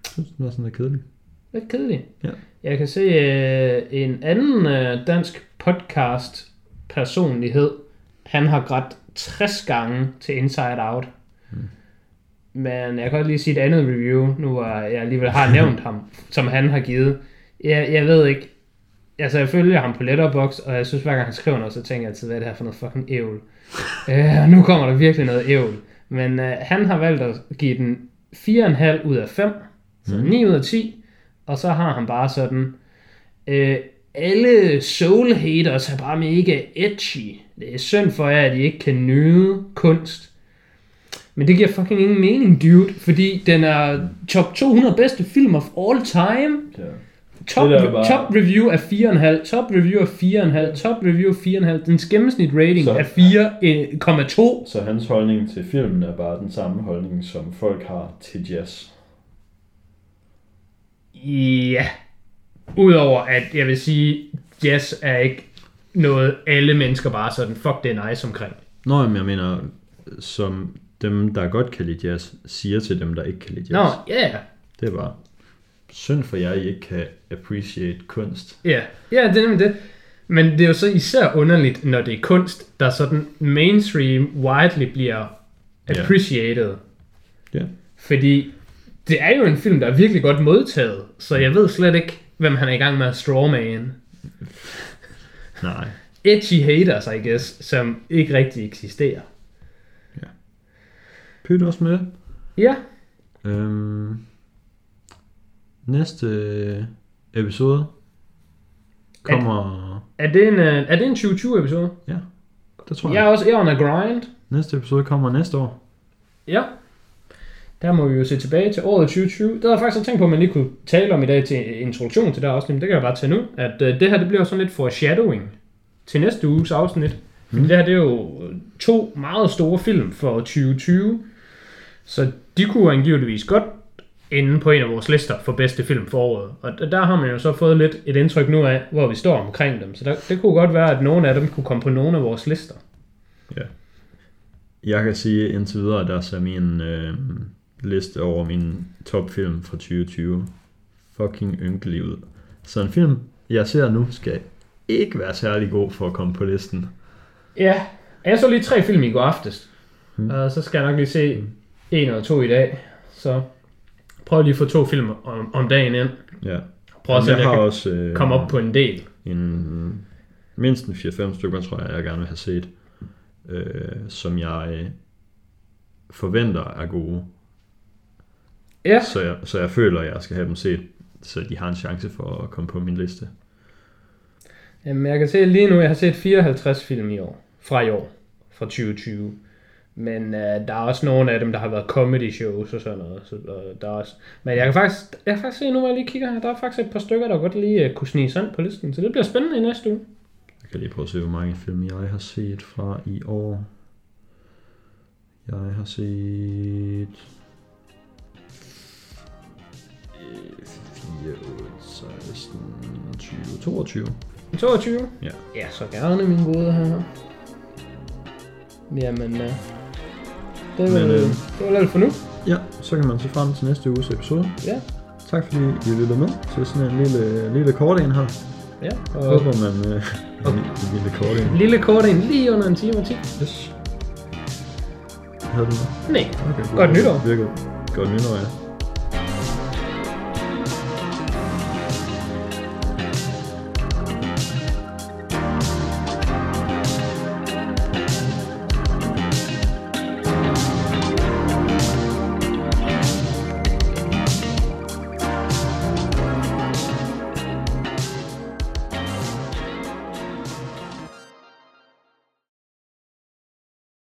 synes, den var sådan lidt kedelig. lidt kedelig. Ja. Jeg kan se øh, en anden øh, dansk podcast personlighed. Han har grædt 60 gange til Inside Out. Mm. Men jeg kan godt lige sige et andet review, nu hvor jeg alligevel har nævnt ham, som han har givet. Jeg, jeg ved ikke, altså jeg følger ham på Letterboxd, og jeg synes hver gang han skriver noget, så tænker jeg altid, hvad er det her for noget fucking ævl. øh, og nu kommer der virkelig noget ævl. Men øh, han har valgt at give den 4,5 ud af 5, så Mm. 9 ud af 10, og så har han bare sådan, øh, alle soul haters er bare mega edgy. Det er synd for jer, at I ikke kan nyde kunst. Men det giver fucking ingen mening, dude, fordi den er top 200 bedste film of all time. Ja. Top, Det bare- top review er 4,5, top review er 4,5, top review er 4,5. Dens gennemsnit rating Så- er 4,2. Så hans holdning til filmen er bare den samme holdning, som folk har til jazz. Ja. Udover at jeg vil sige, jazz er ikke noget, alle mennesker bare sådan, fuck det er nice omkring. Nå, men jeg mener, som dem, der godt kan lide jazz, siger til dem, der ikke kan lide jazz. Nå, ja, yeah. Det er bare synd for jer, I ikke kan appreciate kunst. ja. Ja, det er nemlig det. Men det er jo så især underligt, når det er kunst, der sådan mainstream widely bliver appreciated. Ja. Fordi det er jo en film, der er virkelig godt modtaget, så jeg ved slet ikke, hvem han er i gang med at strawman. Nej. Edgy haters, I guess, som ikke rigtig eksisterer. Pyt også med. Ja, Øhm, næste episode kommer... er det en, øh, er det en 2020 episode? Det tror jeg. Jeg er også jeg er on a grind. Næste episode kommer næste år. Ja. Der må vi jo se tilbage til året 2020. Det havde jeg faktisk tænkt på, at man lige kunne tale om i dag til introduktion til det her afsnit. Men det kan jeg bare tage nu. At øh, det her det bliver sådan lidt foreshadowing til næste uges afsnit. Fordi Mm. det her det er jo to meget store film for 2020. Så de kunne angiveligvis godt inde på en af vores lister for bedste film for året. Og der- har man jo så fået lidt et indtryk nu af, hvor vi står omkring dem. Så der, det kunne godt være, at nogle af dem kunne komme på nogle af vores lister. Jeg kan sige indtil videre, at der ser min øh, liste over mine topfilm fra 2020 fucking ynkelig ud. Så en film, jeg ser nu, skal ikke være særlig god for at komme på listen. Ja, jeg så lige tre film i går aftes. Hmm. Mm. Og så skal jeg nok lige se en eller to i dag. Så prøv lige at få to film om, om dagen ind. Ja. Prøv at se, jeg jeg kan også øh, komme op på en del. en, mindst en 4-5 stykker, tror jeg, jeg gerne vil have set, øh, som jeg øh, forventer er gode. Ja, Så jeg, så jeg føler, at jeg skal have dem set, så de har en chance for at komme på min liste. Jamen, jeg kan se lige nu, jeg har set 54 film i år. Fra i år. Fra 2020. Men øh, der er også nogle af dem, der har været comedy shows og sådan noget. Så, øh, der er også... Men jeg kan faktisk, jeg kan faktisk se nu, hvor jeg lige kigger her, der er faktisk et par stykker, der godt lige øh, kunne snige ind på listen. Så det bliver spændende i næste uge. Jeg kan lige prøve at se, hvor mange film jeg har set fra i år. Jeg har set... 4, 8, 16, 20, 22. 22? Ja. Ja, så gerne, min gode her. Jamen, øh, det, var, Men, øh, det var alt for nu. Ja, så kan man se frem til næste uges episode. Ja, Tak fordi I lyttede med til sådan en lille, lille kort en her. ja. Og håber man... Øh, en, en lille kort en. lille kort en lige under en time og 10. Yes. Havde du noget? Nej, Okay, Godt nytår. Virkelig. Godt nytår, ja.